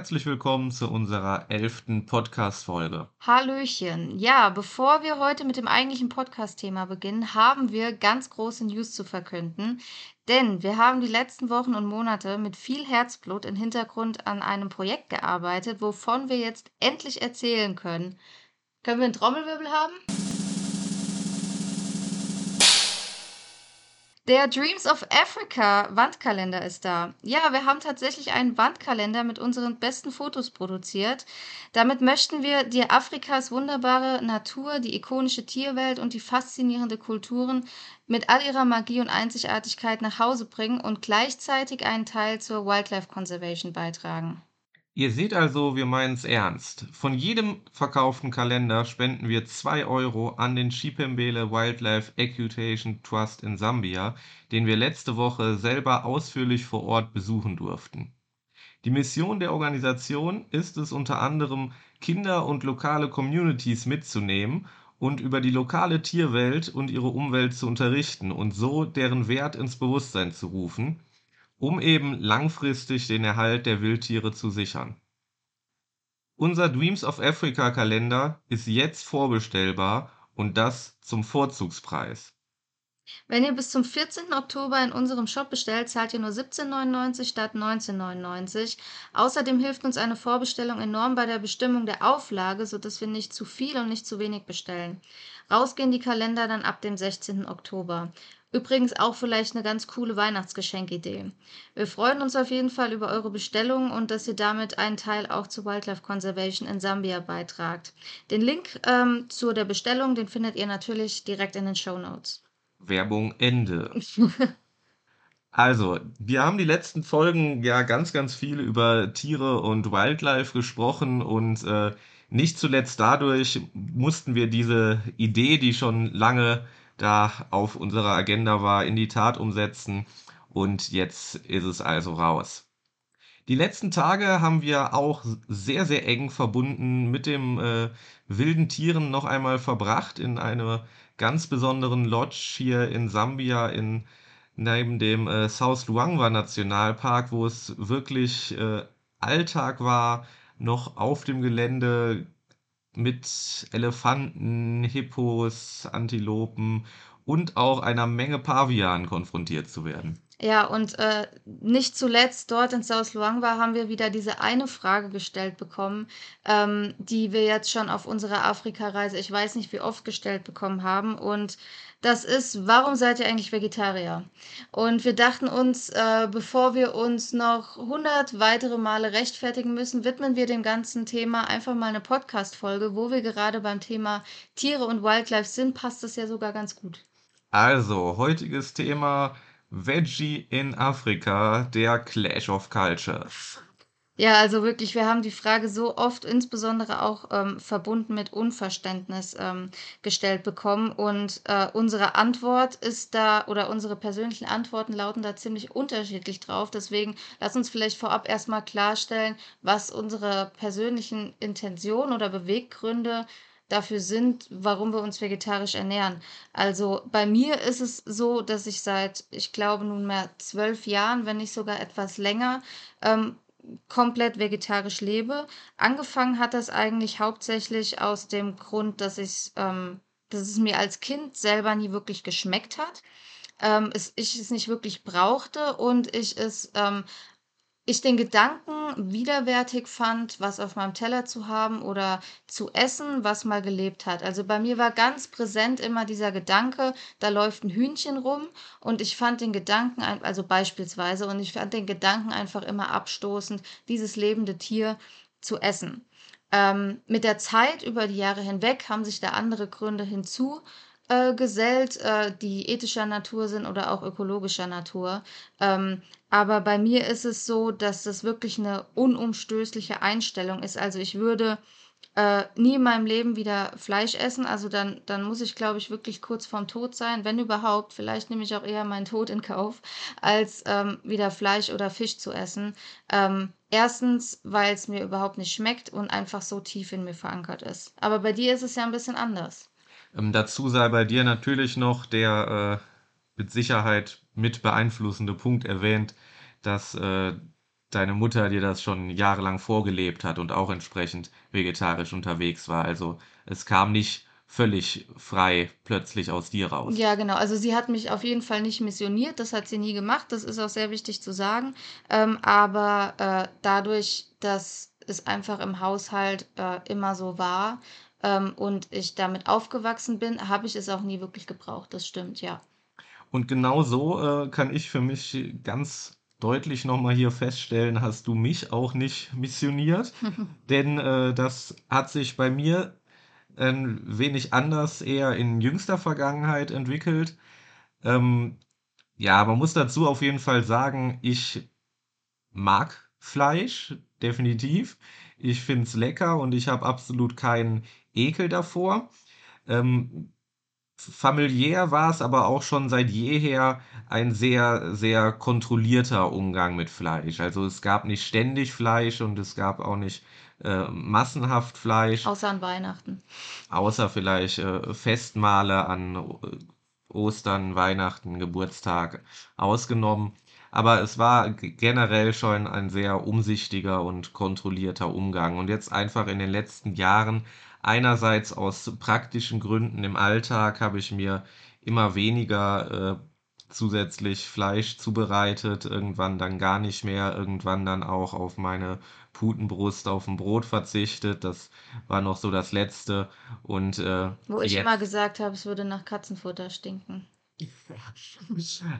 herzlich willkommen zu unserer elften Podcast-Folge. Hallöchen. Ja, bevor wir heute mit dem eigentlichen Podcast-Thema beginnen, haben wir ganz große News zu verkünden. Denn wir haben die letzten Wochen und Monate mit viel Herzblut im Hintergrund an einem Projekt gearbeitet, wovon wir jetzt endlich erzählen können. Können wir einen Trommelwirbel haben? Der Dreams of Africa Wandkalender ist da. Ja, wir haben tatsächlich einen Wandkalender mit unseren besten Fotos produziert. Damit möchten wir dir Afrikas wunderbare Natur, die ikonische Tierwelt und die faszinierende Kulturen mit all ihrer Magie und Einzigartigkeit nach Hause bringen und gleichzeitig einen Teil zur Wildlife Conservation beitragen. Ihr seht also, wir meinen es ernst. Von jedem verkauften Kalender spenden wir 2 Euro an den Chipembele Wildlife Equitation Trust in Sambia, den wir letzte Woche selber ausführlich vor Ort besuchen durften. Die Mission der Organisation ist es unter anderem, Kinder und lokale Communities mitzunehmen und über die lokale Tierwelt und ihre Umwelt zu unterrichten und so deren Wert ins Bewusstsein zu rufen um eben langfristig den Erhalt der Wildtiere zu sichern. Unser Dreams of Africa Kalender ist jetzt vorbestellbar und das zum Vorzugspreis. Wenn ihr bis zum 14. Oktober in unserem Shop bestellt, zahlt ihr nur 17,99 statt 19,99. Außerdem hilft uns eine Vorbestellung enorm bei der Bestimmung der Auflage, sodass wir nicht zu viel und nicht zu wenig bestellen. Rausgehen die Kalender dann ab dem 16. Oktober. Übrigens auch vielleicht eine ganz coole Weihnachtsgeschenkidee. Wir freuen uns auf jeden Fall über eure Bestellung und dass ihr damit einen Teil auch zur Wildlife Conservation in Sambia beitragt. Den Link ähm, zu der Bestellung, den findet ihr natürlich direkt in den Show Notes. Werbung Ende. Also, wir haben die letzten Folgen ja ganz, ganz viel über Tiere und Wildlife gesprochen und äh, nicht zuletzt dadurch mussten wir diese Idee, die schon lange da auf unserer Agenda war, in die Tat umsetzen. Und jetzt ist es also raus. Die letzten Tage haben wir auch sehr, sehr eng verbunden mit dem äh, wilden Tieren noch einmal verbracht in einer ganz besonderen Lodge hier in Sambia in neben dem äh, South Luangwa Nationalpark, wo es wirklich äh, Alltag war, noch auf dem Gelände mit Elefanten, Hippos, Antilopen und auch einer Menge Pavianen konfrontiert zu werden. Ja, und äh, nicht zuletzt dort in South Luangwa haben wir wieder diese eine Frage gestellt bekommen, ähm, die wir jetzt schon auf unserer Afrika-Reise, ich weiß nicht wie oft gestellt bekommen haben. Und das ist, warum seid ihr eigentlich Vegetarier? Und wir dachten uns, äh, bevor wir uns noch 100 weitere Male rechtfertigen müssen, widmen wir dem ganzen Thema einfach mal eine Podcast-Folge, wo wir gerade beim Thema Tiere und Wildlife sind, passt das ja sogar ganz gut. Also, heutiges Thema Veggie in Afrika, der Clash of Cultures. Ja, also wirklich, wir haben die Frage so oft, insbesondere auch ähm, verbunden mit Unverständnis ähm, gestellt bekommen. Und äh, unsere Antwort ist da, oder unsere persönlichen Antworten lauten da ziemlich unterschiedlich drauf. Deswegen lass uns vielleicht vorab erstmal klarstellen, was unsere persönlichen Intentionen oder Beweggründe dafür sind, warum wir uns vegetarisch ernähren. Also bei mir ist es so, dass ich seit, ich glaube, nunmehr zwölf Jahren, wenn nicht sogar etwas länger, ähm, komplett vegetarisch lebe. Angefangen hat das eigentlich hauptsächlich aus dem Grund, dass ich ähm, dass es mir als Kind selber nie wirklich geschmeckt hat. Ähm, es, ich es nicht wirklich brauchte und ich es ähm, ich den Gedanken widerwärtig fand, was auf meinem Teller zu haben oder zu essen, was mal gelebt hat. Also bei mir war ganz präsent immer dieser Gedanke, da läuft ein Hühnchen rum und ich fand den Gedanken, also beispielsweise, und ich fand den Gedanken einfach immer abstoßend, dieses lebende Tier zu essen. Ähm, mit der Zeit über die Jahre hinweg haben sich da andere Gründe hinzu äh, gesellt, äh, die ethischer Natur sind oder auch ökologischer Natur. Ähm, aber bei mir ist es so, dass das wirklich eine unumstößliche Einstellung ist. Also ich würde äh, nie in meinem Leben wieder Fleisch essen. Also dann, dann muss ich, glaube ich, wirklich kurz vorm Tod sein, wenn überhaupt. Vielleicht nehme ich auch eher meinen Tod in Kauf, als ähm, wieder Fleisch oder Fisch zu essen. Ähm, erstens, weil es mir überhaupt nicht schmeckt und einfach so tief in mir verankert ist. Aber bei dir ist es ja ein bisschen anders. Ähm, dazu sei bei dir natürlich noch der äh, mit Sicherheit mit beeinflussende Punkt erwähnt, dass äh, deine Mutter dir das schon jahrelang vorgelebt hat und auch entsprechend vegetarisch unterwegs war. Also es kam nicht völlig frei plötzlich aus dir raus. Ja, genau. Also sie hat mich auf jeden Fall nicht missioniert, das hat sie nie gemacht, das ist auch sehr wichtig zu sagen. Ähm, aber äh, dadurch, dass es einfach im Haushalt äh, immer so war ähm, und ich damit aufgewachsen bin, habe ich es auch nie wirklich gebraucht. Das stimmt, ja. Und genau so äh, kann ich für mich ganz deutlich nochmal hier feststellen, hast du mich auch nicht missioniert. Denn äh, das hat sich bei mir ein wenig anders eher in jüngster Vergangenheit entwickelt. Ähm, ja, man muss dazu auf jeden Fall sagen, ich mag Fleisch, definitiv. Ich finde es lecker und ich habe absolut keinen Ekel davor. Ähm, familiär war es aber auch schon seit jeher ein sehr, sehr kontrollierter Umgang mit Fleisch. Also es gab nicht ständig Fleisch und es gab auch nicht äh, massenhaft Fleisch. Außer an Weihnachten. Außer vielleicht äh, Festmale an äh, Ostern, Weihnachten, Geburtstag ausgenommen. Aber es war generell schon ein sehr umsichtiger und kontrollierter Umgang. Und jetzt einfach in den letzten Jahren, einerseits aus praktischen Gründen im Alltag, habe ich mir immer weniger äh, zusätzlich Fleisch zubereitet, irgendwann dann gar nicht mehr, irgendwann dann auch auf meine Putenbrust auf dem Brot verzichtet. Das war noch so das Letzte. Und äh, Wo ich jetzt, immer gesagt habe, es würde nach Katzenfutter stinken.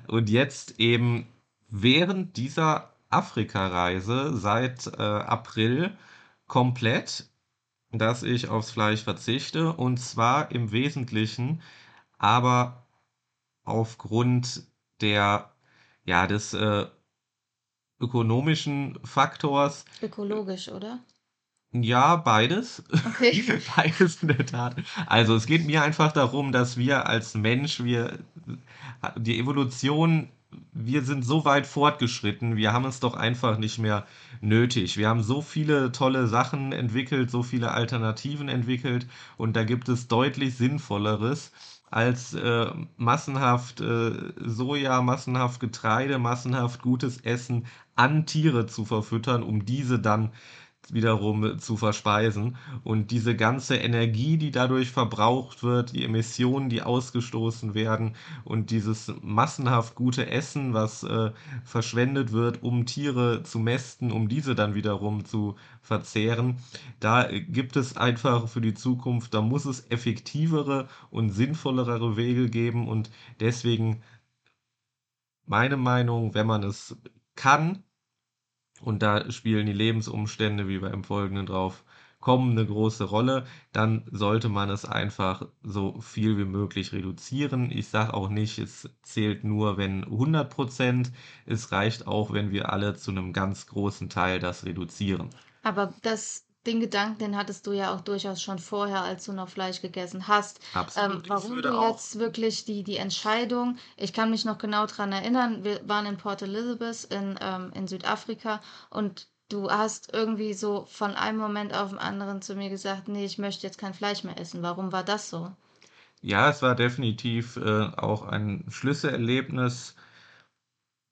und jetzt eben während dieser Afrika-Reise seit äh, April komplett, dass ich aufs Fleisch verzichte und zwar im Wesentlichen, aber aufgrund der, ja, des äh, ökonomischen Faktors. Ökologisch, oder? Ja, beides. Okay. Beides in der Tat. Also es geht mir einfach darum, dass wir als Mensch, wir, die Evolution, wir sind so weit fortgeschritten, wir haben es doch einfach nicht mehr nötig. Wir haben so viele tolle Sachen entwickelt, so viele Alternativen entwickelt und da gibt es deutlich Sinnvolleres als äh, massenhaft äh, Soja, massenhaft Getreide, massenhaft gutes Essen an Tiere zu verfüttern, um diese dann wiederum zu verspeisen. Und diese ganze Energie, die dadurch verbraucht wird, die Emissionen, die ausgestoßen werden und dieses massenhaft gute Essen, was äh, verschwendet wird, um Tiere zu mästen, um diese dann wiederum zu verzehren, da gibt es einfach für die Zukunft, da muss es effektivere und sinnvollere Wege geben und deswegen meine Meinung, wenn man es kann, und da spielen die Lebensumstände, wie wir im Folgenden drauf kommen, eine große Rolle, dann sollte man es einfach so viel wie möglich reduzieren. Ich sage auch nicht, es zählt nur, wenn 100 Prozent, es reicht auch, wenn wir alle zu einem ganz großen Teil das reduzieren. Aber das den Gedanken, den hattest du ja auch durchaus schon vorher, als du noch Fleisch gegessen hast. Absolut. Ähm, warum du auch jetzt wirklich die, die Entscheidung, ich kann mich noch genau dran erinnern, wir waren in Port Elizabeth in, ähm, in Südafrika und du hast irgendwie so von einem Moment auf den anderen zu mir gesagt, nee, ich möchte jetzt kein Fleisch mehr essen. Warum war das so? Ja, es war definitiv äh, auch ein Schlüsselerlebnis.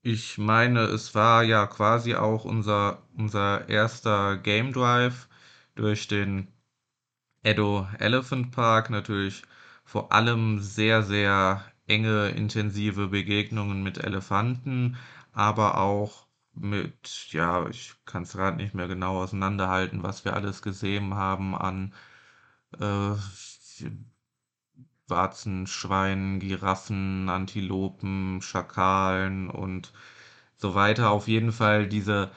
Ich meine, es war ja quasi auch unser, unser erster Game Drive durch den Edo Elephant Park. Natürlich vor allem sehr, sehr enge, intensive Begegnungen mit Elefanten, aber auch mit, ja, ich kann es gerade nicht mehr genau auseinanderhalten, was wir alles gesehen haben an äh, Warzen, Schweinen, Giraffen, Antilopen, Schakalen und so weiter. Auf jeden Fall diese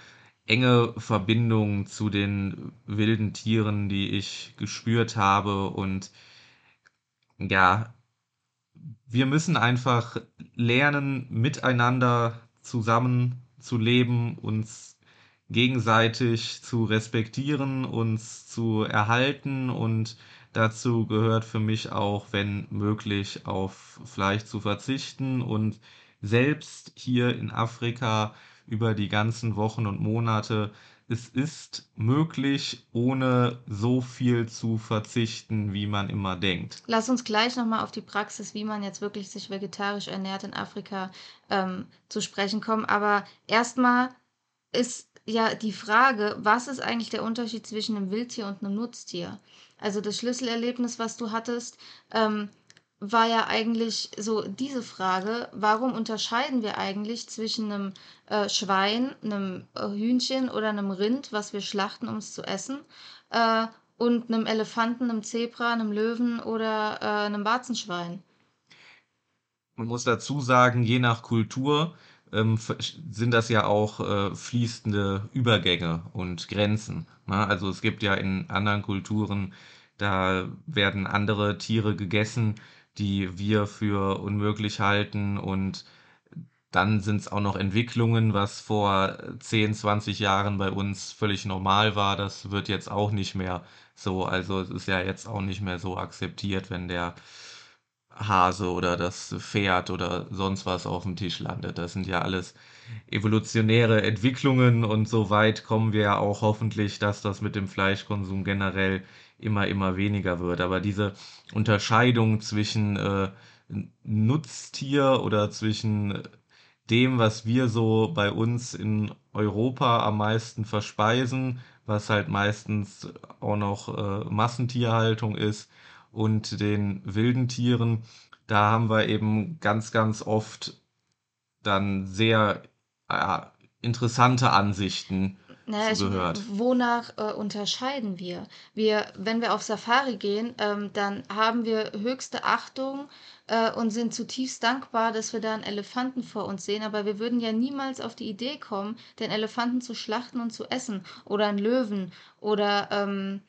enge Verbindung zu den wilden Tieren, die ich gespürt habe. Und ja, wir müssen einfach lernen, miteinander zusammen zu leben, uns gegenseitig zu respektieren, uns zu erhalten und dazu gehört für mich auch, wenn möglich, auf Fleisch zu verzichten und selbst hier in Afrika über die ganzen Wochen und Monate, es ist möglich, ohne so viel zu verzichten, wie man immer denkt. Lass uns gleich nochmal auf die Praxis, wie man jetzt wirklich sich vegetarisch ernährt in Afrika, ähm, zu sprechen kommen. Aber erstmal ist ja die Frage, was ist eigentlich der Unterschied zwischen einem Wildtier und einem Nutztier? Also das Schlüsselerlebnis, was du hattest, ähm, war ja eigentlich so diese Frage, warum unterscheiden wir eigentlich zwischen einem äh, Schwein, einem äh, Hühnchen oder einem Rind, was wir schlachten, um es zu essen, äh, und einem Elefanten, einem Zebra, einem Löwen oder äh, einem Warzenschwein? Man muss dazu sagen, je nach Kultur ähm, sind das ja auch äh, fließende Übergänge und Grenzen. Ne? Also es gibt ja in anderen Kulturen, da werden andere Tiere gegessen, die wir für unmöglich halten und dann sind es auch noch Entwicklungen, was vor 10, 20 Jahren bei uns völlig normal war. Das wird jetzt auch nicht mehr so. Also es ist ja jetzt auch nicht mehr so akzeptiert, wenn der Hase oder das Pferd oder sonst was auf dem Tisch landet. Das sind ja alles evolutionäre Entwicklungen und so weit kommen wir ja auch hoffentlich, dass das mit dem Fleischkonsum generell immer, immer weniger wird. Aber diese Unterscheidung zwischen äh, Nutztier oder zwischen dem, was wir so bei uns in Europa am meisten verspeisen, was halt meistens auch noch äh, Massentierhaltung ist, und den wilden Tieren, da haben wir eben ganz, ganz oft dann sehr äh, interessante Ansichten naja, ich, zugehört. wonach äh, unterscheiden wir? Wir, wenn wir auf Safari gehen, ähm, dann haben wir höchste Achtung äh, und sind zutiefst dankbar, dass wir da einen Elefanten vor uns sehen. Aber wir würden ja niemals auf die Idee kommen, den Elefanten zu schlachten und zu essen oder einen Löwen oder ähm,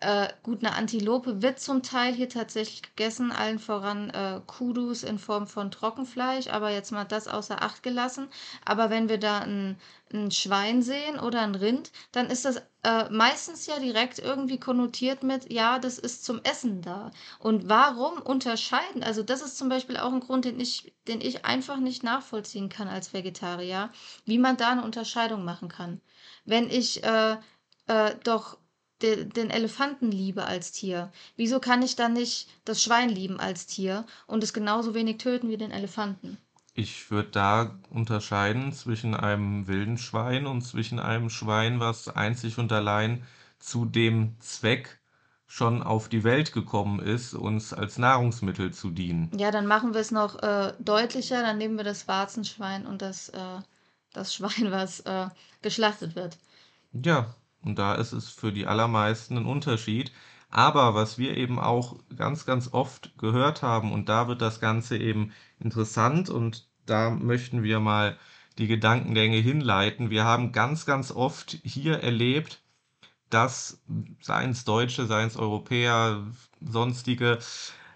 äh, gut, eine Antilope wird zum Teil hier tatsächlich gegessen, allen voran äh, Kudus in Form von Trockenfleisch, aber jetzt mal das außer Acht gelassen. Aber wenn wir da ein, ein Schwein sehen oder ein Rind, dann ist das äh, meistens ja direkt irgendwie konnotiert mit, ja, das ist zum Essen da. Und warum unterscheiden? Also das ist zum Beispiel auch ein Grund, den ich, den ich einfach nicht nachvollziehen kann als Vegetarier, wie man da eine Unterscheidung machen kann. Wenn ich äh, äh, doch de, den Elefanten liebe als Tier, wieso kann ich dann nicht das Schwein lieben als Tier und es genauso wenig töten wie den Elefanten? Ich würde da unterscheiden zwischen einem wilden Schwein und zwischen einem Schwein, was einzig und allein zu dem Zweck schon auf die Welt gekommen ist, uns als Nahrungsmittel zu dienen. Ja, dann machen wir es noch äh, deutlicher, dann nehmen wir das Warzenschwein und das, äh, das Schwein, was äh, geschlachtet wird. Ja, und da ist es für die allermeisten ein Unterschied. Aber was wir eben auch ganz, ganz oft gehört haben, und da wird das Ganze eben interessant und da möchten wir mal die Gedankengänge hinleiten. Wir haben ganz, ganz oft hier erlebt, dass seien es Deutsche, seien es Europäer, sonstige,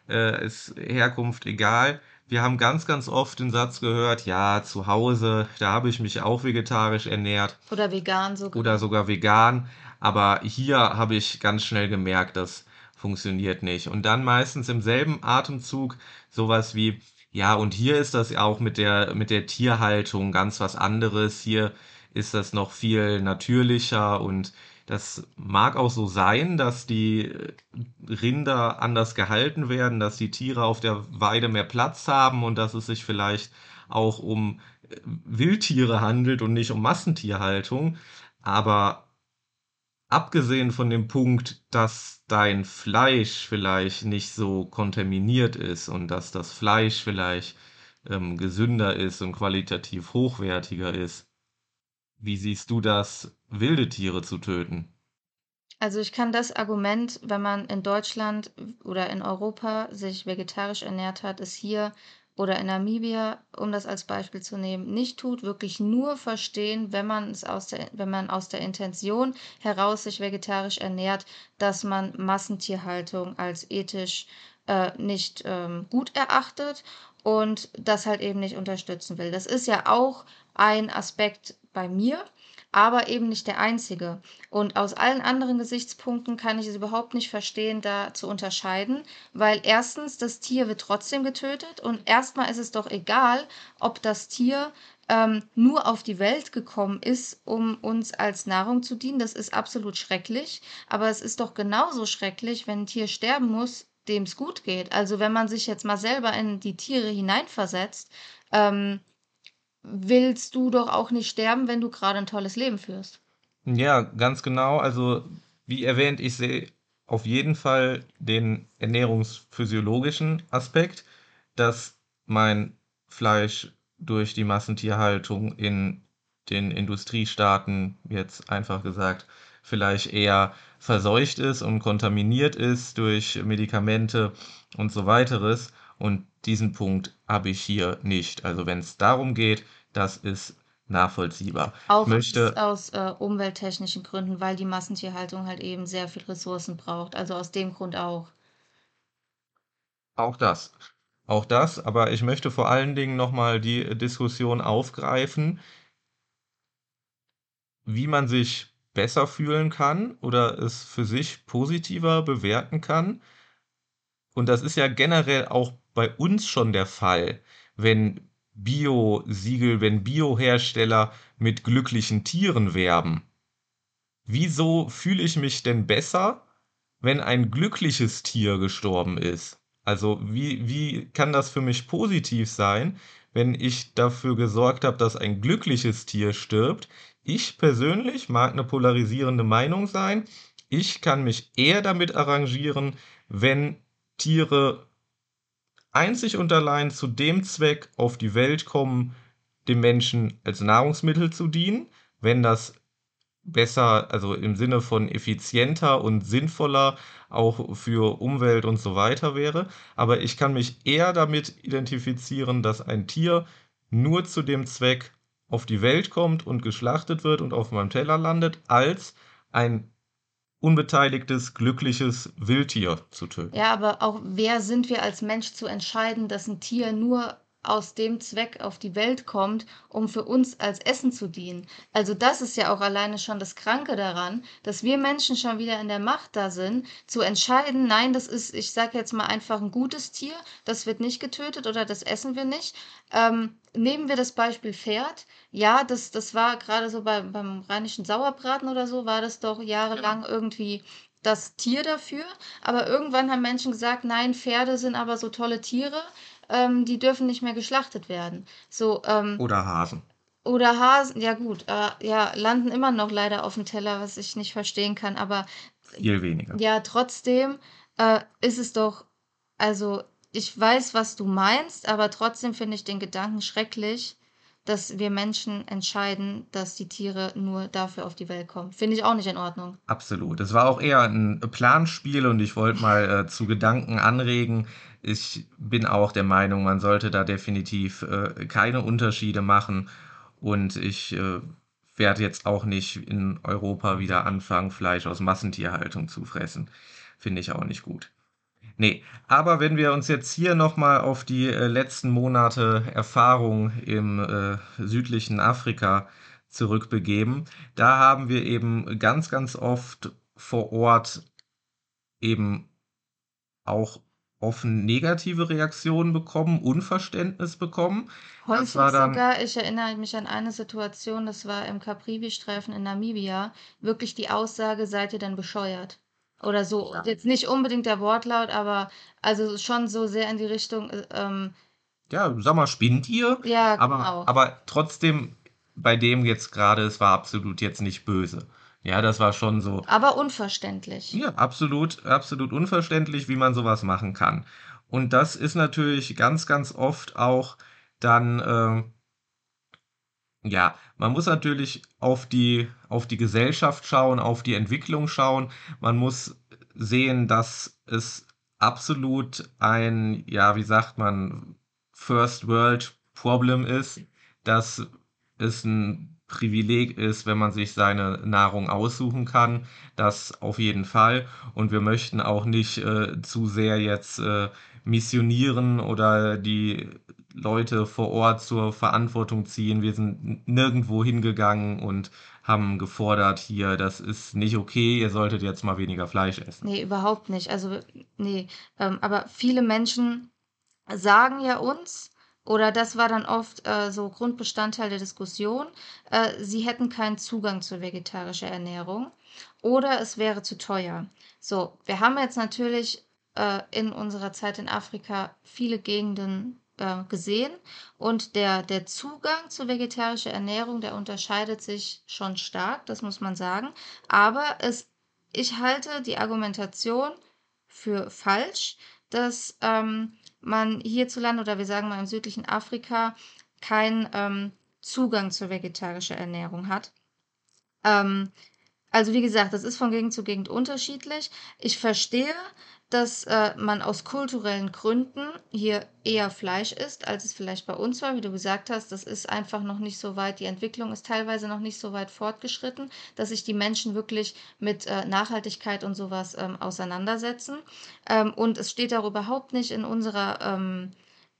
äh, ist Herkunft egal, wir haben ganz, ganz oft den Satz gehört, ja, zu Hause, da habe ich mich auch vegetarisch ernährt. Oder vegan sogar. Oder sogar vegan. Aber hier habe ich ganz schnell gemerkt, das funktioniert nicht. Und dann meistens im selben Atemzug sowas wie, ja, und hier ist das auch mit der, mit der Tierhaltung ganz was anderes. Hier ist das noch viel natürlicher und das mag auch so sein, dass die Rinder anders gehalten werden, dass die Tiere auf der Weide mehr Platz haben und dass es sich vielleicht auch um äh, Wildtiere handelt und nicht um Massentierhaltung. Aber abgesehen von dem Punkt, dass dein Fleisch vielleicht nicht so kontaminiert ist und dass das Fleisch vielleicht ähm, gesünder ist und qualitativ hochwertiger ist, wie siehst du das, wilde Tiere zu töten? Also ich kann das Argument, wenn man in Deutschland oder in Europa sich vegetarisch ernährt hat, es hier oder in Namibia, um das als Beispiel zu nehmen, nicht tut, wirklich nur verstehen, wenn man es aus der, wenn man aus der Intention heraus sich vegetarisch ernährt, dass man Massentierhaltung als ethisch äh, nicht ähm, gut erachtet und das halt eben nicht unterstützen will. Das ist ja auch ein Aspekt bei mir, aber eben nicht der einzige. Und aus allen anderen Gesichtspunkten kann ich es überhaupt nicht verstehen, da zu unterscheiden, weil erstens, das Tier wird trotzdem getötet und erstmal ist es doch egal, ob das Tier ähm, nur auf die Welt gekommen ist, um uns als Nahrung zu dienen. Das ist absolut schrecklich, aber es ist doch genauso schrecklich, wenn ein Tier sterben muss, dem es gut geht. Also wenn man sich jetzt mal selber in die Tiere hineinversetzt, ähm, willst du doch auch nicht sterben, wenn du gerade ein tolles Leben führst. Ja, ganz genau. Also, wie erwähnt, ich sehe auf jeden Fall den ernährungsphysiologischen Aspekt, dass mein Fleisch durch die Massentierhaltung in den Industriestaaten jetzt einfach gesagt vielleicht eher verseucht ist und kontaminiert ist durch Medikamente und so weiteres. Und diesen Punkt habe ich hier nicht. Also wenn es darum geht, das ist nachvollziehbar. Auch möchte aus äh, umwelttechnischen Gründen, weil die Massentierhaltung halt eben sehr viel Ressourcen braucht. Also aus dem Grund auch. auch das. Auch das, aber ich möchte vor allen Dingen nochmal die Diskussion aufgreifen, wie man sich besser fühlen kann oder es für sich positiver bewerten kann. Und das ist ja generell auch bei uns schon der Fall, wenn Bio-Siegel, wenn Biohersteller mit glücklichen Tieren werben. Wieso fühle ich mich denn besser, wenn ein glückliches Tier gestorben ist? Also wie, wie kann das für mich positiv sein, wenn ich dafür gesorgt habe, dass ein glückliches Tier stirbt? Ich persönlich mag eine polarisierende Meinung sein. Ich kann mich eher damit arrangieren, wenn Tiere einzig und allein zu dem Zweck auf die Welt kommen, dem Menschen als Nahrungsmittel zu dienen, wenn das besser, also im Sinne von effizienter und sinnvoller auch für Umwelt und so weiter wäre. Aber ich kann mich eher damit identifizieren, dass ein Tier nur zu dem Zweck auf die Welt kommt und geschlachtet wird und auf meinem Teller landet, als ein unbeteiligtes, glückliches Wildtier zu töten. Ja, aber auch wer sind wir als Mensch zu entscheiden, dass ein Tier nur aus dem Zweck auf die Welt kommt, um für uns als Essen zu dienen. Also das ist ja auch alleine schon das Kranke daran, dass wir Menschen schon wieder in der Macht da sind, zu entscheiden, nein, das ist, ich sage jetzt mal einfach ein gutes Tier, das wird nicht getötet oder das essen wir nicht. Ähm, nehmen wir das Beispiel Pferd. Ja, das, das war gerade so bei, beim rheinischen Sauerbraten oder so, war das doch jahrelang irgendwie das Tier dafür. Aber irgendwann haben Menschen gesagt, nein, Pferde sind aber so tolle Tiere ähm, die dürfen nicht mehr geschlachtet werden. So, ähm, Oder Hasen. oder Hasen, ja gut, äh, ja, landen immer noch leider auf dem Teller, was ich nicht verstehen kann, aber Viel weniger. ja, trotzdem äh, ist es doch, also ich weiß, was du meinst, aber trotzdem finde ich den Gedanken schrecklich, dass wir Menschen entscheiden, dass die Tiere nur dafür auf die Welt kommen. Finde ich auch nicht in Ordnung. Absolut. Es war auch eher ein Planspiel und ich wollte mal äh, zu Gedanken anregen. Ich bin auch der Meinung, man sollte da definitiv äh, keine Unterschiede machen und ich äh, werde jetzt auch nicht in Europa wieder anfangen, Fleisch aus Massentierhaltung zu fressen. Finde ich auch nicht gut. Nee, aber wenn wir uns jetzt hier nochmal auf die äh, letzten Monate Erfahrung im äh, südlichen Afrika zurückbegeben, da haben wir eben ganz, ganz oft vor Ort eben auch offen negative Reaktionen bekommen, Unverständnis bekommen. Häufig war dann, sogar, ich erinnere mich an eine Situation, das war im Caprivi-Streifen in Namibia, wirklich die Aussage, seid ihr denn bescheuert? Oder so, ja, jetzt nicht unbedingt der Wortlaut, aber also schon so sehr in die Richtung, äh, ähm, ja, sag mal, spinnt ihr? ja, Aber, genau. aber trotzdem, bei dem jetzt gerade, es war absolut jetzt nicht böse. Ja, das war schon so, Aber unverständlich. Ja, absolut, absolut unverständlich, wie man sowas machen kann. Und das ist natürlich ganz, ganz oft auch dann, ähm, ja, man muss natürlich auf die, auf die Gesellschaft schauen, auf die Entwicklung schauen. Man muss sehen, dass es absolut ein, ja, wie sagt man, First World Problem ist, dass es ein Privileg ist, wenn man sich seine Nahrung aussuchen kann. Das auf jeden Fall. Und wir möchten auch nicht äh, zu sehr jetzt äh, missionieren oder die Leute vor Ort zur Verantwortung ziehen. Wir sind nirgendwo hingegangen und haben gefordert, hier, das ist nicht okay, ihr solltet jetzt mal weniger Fleisch essen. Nee, überhaupt nicht. Also, nee. Ähm, aber viele Menschen sagen ja uns, oder das war dann oft äh, so Grundbestandteil der Diskussion, äh, sie hätten keinen Zugang zu vegetarischer Ernährung oder es wäre zu teuer. So, wir haben jetzt natürlich äh, in unserer Zeit in Afrika viele Gegenden äh, gesehen. Und der, der Zugang zu vegetarischer Ernährung, der unterscheidet sich schon stark, das muss man sagen. Aber es, ich halte die Argumentation für falsch, dass ähm, man hierzulande oder wir sagen mal im südlichen Afrika keinen ähm, Zugang zur vegetarischen Ernährung hat. Ähm, also wie gesagt, das ist von Gegend zu Gegend unterschiedlich. Ich verstehe, dass äh, man aus kulturellen Gründen hier eher Fleisch isst, als es vielleicht bei uns war. Wie du gesagt hast, das ist einfach noch nicht so weit, die Entwicklung ist teilweise noch nicht so weit fortgeschritten, dass sich die Menschen wirklich mit äh, Nachhaltigkeit und sowas ähm, auseinandersetzen. Ähm, und es steht auch überhaupt nicht in unserer ähm,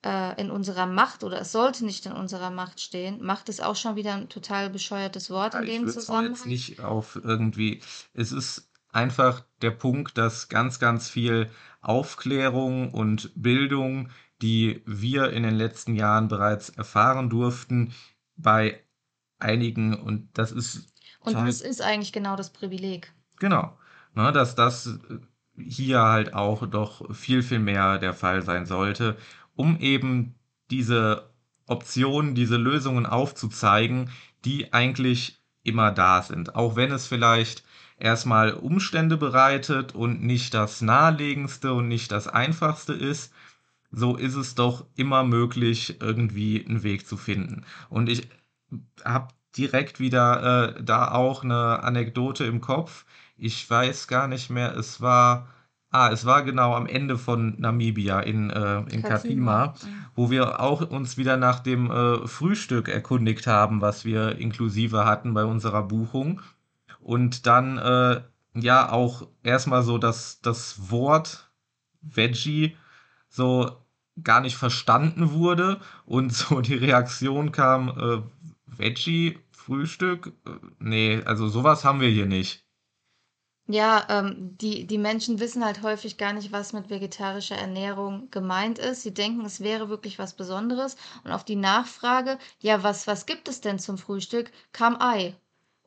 äh, in unserer Macht oder es sollte nicht in unserer Macht stehen. Macht ist auch schon wieder ein total bescheuertes Wort Ja, in ich dem würde es auch jetzt Zusammenhang. nicht auf irgendwie. Es ist einfach der Punkt, dass ganz, ganz viel Aufklärung und Bildung, die wir in den letzten Jahren bereits erfahren durften, bei einigen, und das ist Und das ist eigentlich genau das Privileg. Genau. Ne, dass das hier halt auch doch viel, viel mehr der Fall sein sollte, um eben diese Optionen, diese Lösungen aufzuzeigen, die eigentlich immer da sind. Auch wenn es vielleicht erstmal Umstände bereitet und nicht das naheliegendste und nicht das einfachste ist, so ist es doch immer möglich, irgendwie einen Weg zu finden. Und ich habe direkt wieder äh, da auch eine Anekdote im Kopf. Ich weiß gar nicht mehr, es war, ah, es war genau am Ende von Namibia in, äh, in Katima. Katima, wo wir auch uns wieder nach dem äh, Frühstück erkundigt haben, was wir inklusive hatten bei unserer Buchung. Und dann äh, ja auch erstmal so das, das Wort Veggie so gar nicht verstanden wurde und so die Reaktion kam, äh, Veggie, Frühstück? Äh, nee, also sowas haben wir hier nicht. Ja, ähm, die, die Menschen wissen halt häufig gar nicht, was mit vegetarischer Ernährung gemeint ist. Sie denken, es wäre wirklich was Besonderes. Und auf die Nachfrage, ja, was, was gibt es denn zum Frühstück, kam Ei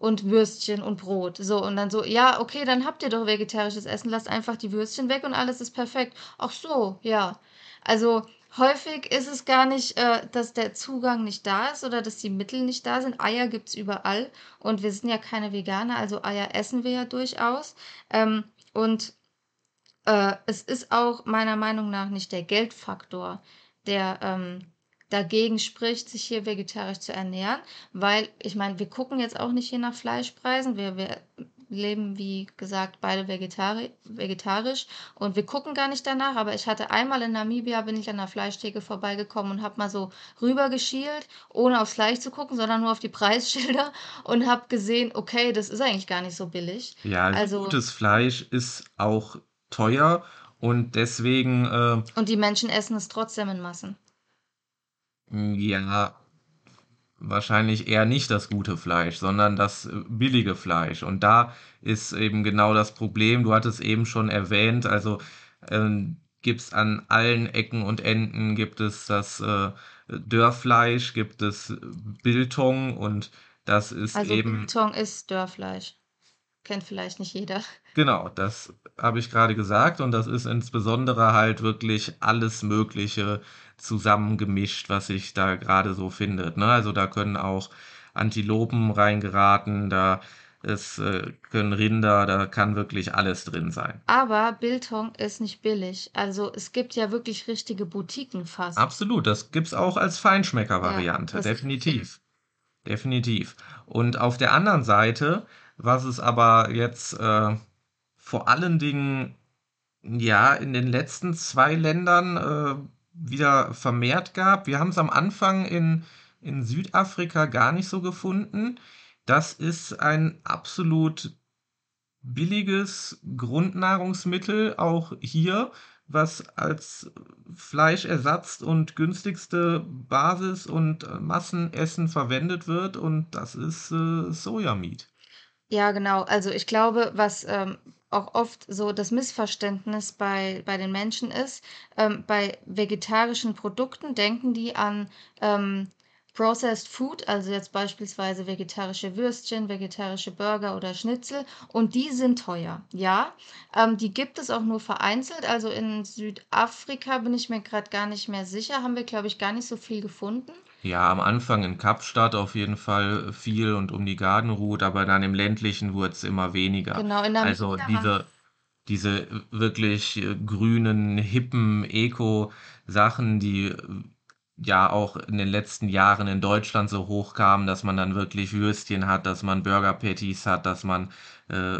und Würstchen und Brot. So, und dann so, ja, okay, dann habt ihr doch vegetarisches Essen, lasst einfach die Würstchen weg und alles ist perfekt. Ach so, ja. Also häufig ist es gar nicht, äh, dass der Zugang nicht da ist oder dass die Mittel nicht da sind. Eier gibt's überall und wir sind ja keine Veganer, also Eier essen wir ja durchaus. Ähm, und äh, es ist auch meiner Meinung nach nicht der Geldfaktor, der ähm, dagegen spricht, sich hier vegetarisch zu ernähren, weil ich meine, wir gucken jetzt auch nicht hier nach Fleischpreisen. Wir, wir leben, wie gesagt, beide vegetari vegetarisch und wir gucken gar nicht danach. Aber ich hatte einmal in Namibia, bin ich an der Fleischtheke vorbeigekommen und habe mal so rübergeschielt, ohne aufs Fleisch zu gucken, sondern nur auf die Preisschilder und habe gesehen, okay, das ist eigentlich gar nicht so billig. Ja, Also gutes Fleisch ist auch teuer und deswegen, äh, Und die Menschen essen es trotzdem in Massen. Ja, wahrscheinlich eher nicht das gute Fleisch, sondern das äh, billige Fleisch. Und da ist eben genau das Problem. Du hattest eben schon erwähnt, also ähm, gibt es an allen Ecken und Enden gibt es das äh, Dörrfleisch, gibt es Biltong und das ist Also eben Biltong ist Dörrfleisch. Kennt vielleicht nicht jeder. Genau, das habe ich gerade gesagt und das ist insbesondere halt wirklich alles Mögliche zusammengemischt, was sich da gerade so findet. Ne? Also da können auch Antilopen reingeraten, da es äh, können Rinder, da kann wirklich alles drin sein. Aber Biltong ist nicht billig. Also es gibt ja wirklich richtige Boutiquen fast. Absolut, das gibt's auch als Ja, Feinschmecker-Variante, das definitiv. Definitiv. Und auf der anderen Seite, was es aber jetzt äh, vor allen Dingen ja in den letzten zwei Ländern äh, wieder vermehrt gab, wir haben es am Anfang in, in Südafrika gar nicht so gefunden. Das ist ein absolut billiges Grundnahrungsmittel, auch hier, was als Fleischersatz und günstigste Basis und äh, Massenessen verwendet wird und das ist äh, Sojameat. Ja, genau. Also ich glaube, was ähm, auch oft so das Missverständnis bei, bei den Menschen ist, ähm, bei vegetarischen Produkten denken die an ähm, Processed Food, also jetzt beispielsweise vegetarische Würstchen, vegetarische Burger oder Schnitzel und die sind teuer, ja. Ähm, die gibt es auch nur vereinzelt, also in Südafrika bin ich mir gerade gar nicht mehr sicher, haben wir, glaube ich, gar nicht so viel gefunden. Ja, am Anfang in Kapstadt auf jeden Fall viel und um die Gardenroute, aber dann im ländlichen wurde es immer weniger. Genau, in Also Namibia haben diese, diese wirklich äh, grünen, hippen Eco-Sachen, die ja auch in den letzten Jahren in Deutschland so hochkamen, dass man dann wirklich Würstchen hat, dass man Burger Patties hat, dass man äh,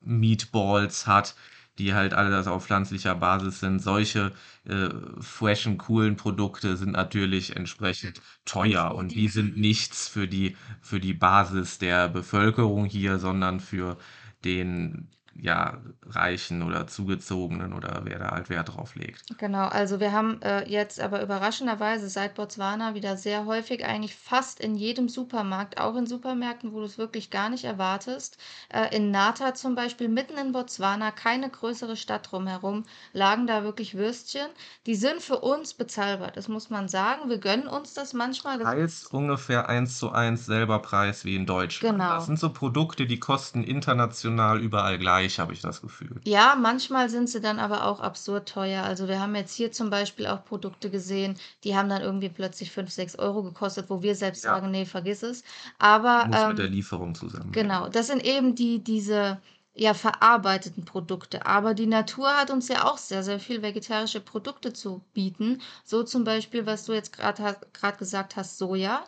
Meatballs hat, die halt alles auf pflanzlicher Basis sind. Solche äh, freshen, coolen Produkte sind natürlich entsprechend teuer und die sind nichts für die, für die Basis der Bevölkerung hier, sondern für den ja, Reichen oder Zugezogenen oder wer da halt Wert drauf legt. Genau, also wir haben äh, jetzt aber überraschenderweise seit Botswana wieder sehr häufig, eigentlich fast in jedem Supermarkt, auch in Supermärkten, wo du es wirklich gar nicht erwartest, äh, in Nata zum Beispiel, mitten in Botswana, keine größere Stadt drumherum, lagen da wirklich Würstchen. Die sind für uns bezahlbar, das muss man sagen. Wir gönnen uns das manchmal. Das Preis ungefähr eins zu eins selber Preis wie in Deutschland. Das genau. sind so Produkte, die kosten international überall gleich, habe ich das Gefühl. Ja, manchmal sind sie dann aber auch absurd teuer. Also wir haben jetzt hier zum Beispiel auch Produkte gesehen, die haben dann irgendwie plötzlich 5, 6 Euro gekostet, wo wir selbst Ja, sagen, nee, vergiss es. Aber muss mit der ähm, Lieferung zusammenhängen. genau, das sind eben die, diese ja verarbeiteten Produkte. Aber die Natur hat uns ja auch sehr, sehr viel vegetarische Produkte zu bieten. So zum Beispiel, was du jetzt gerade gesagt hast, Soja.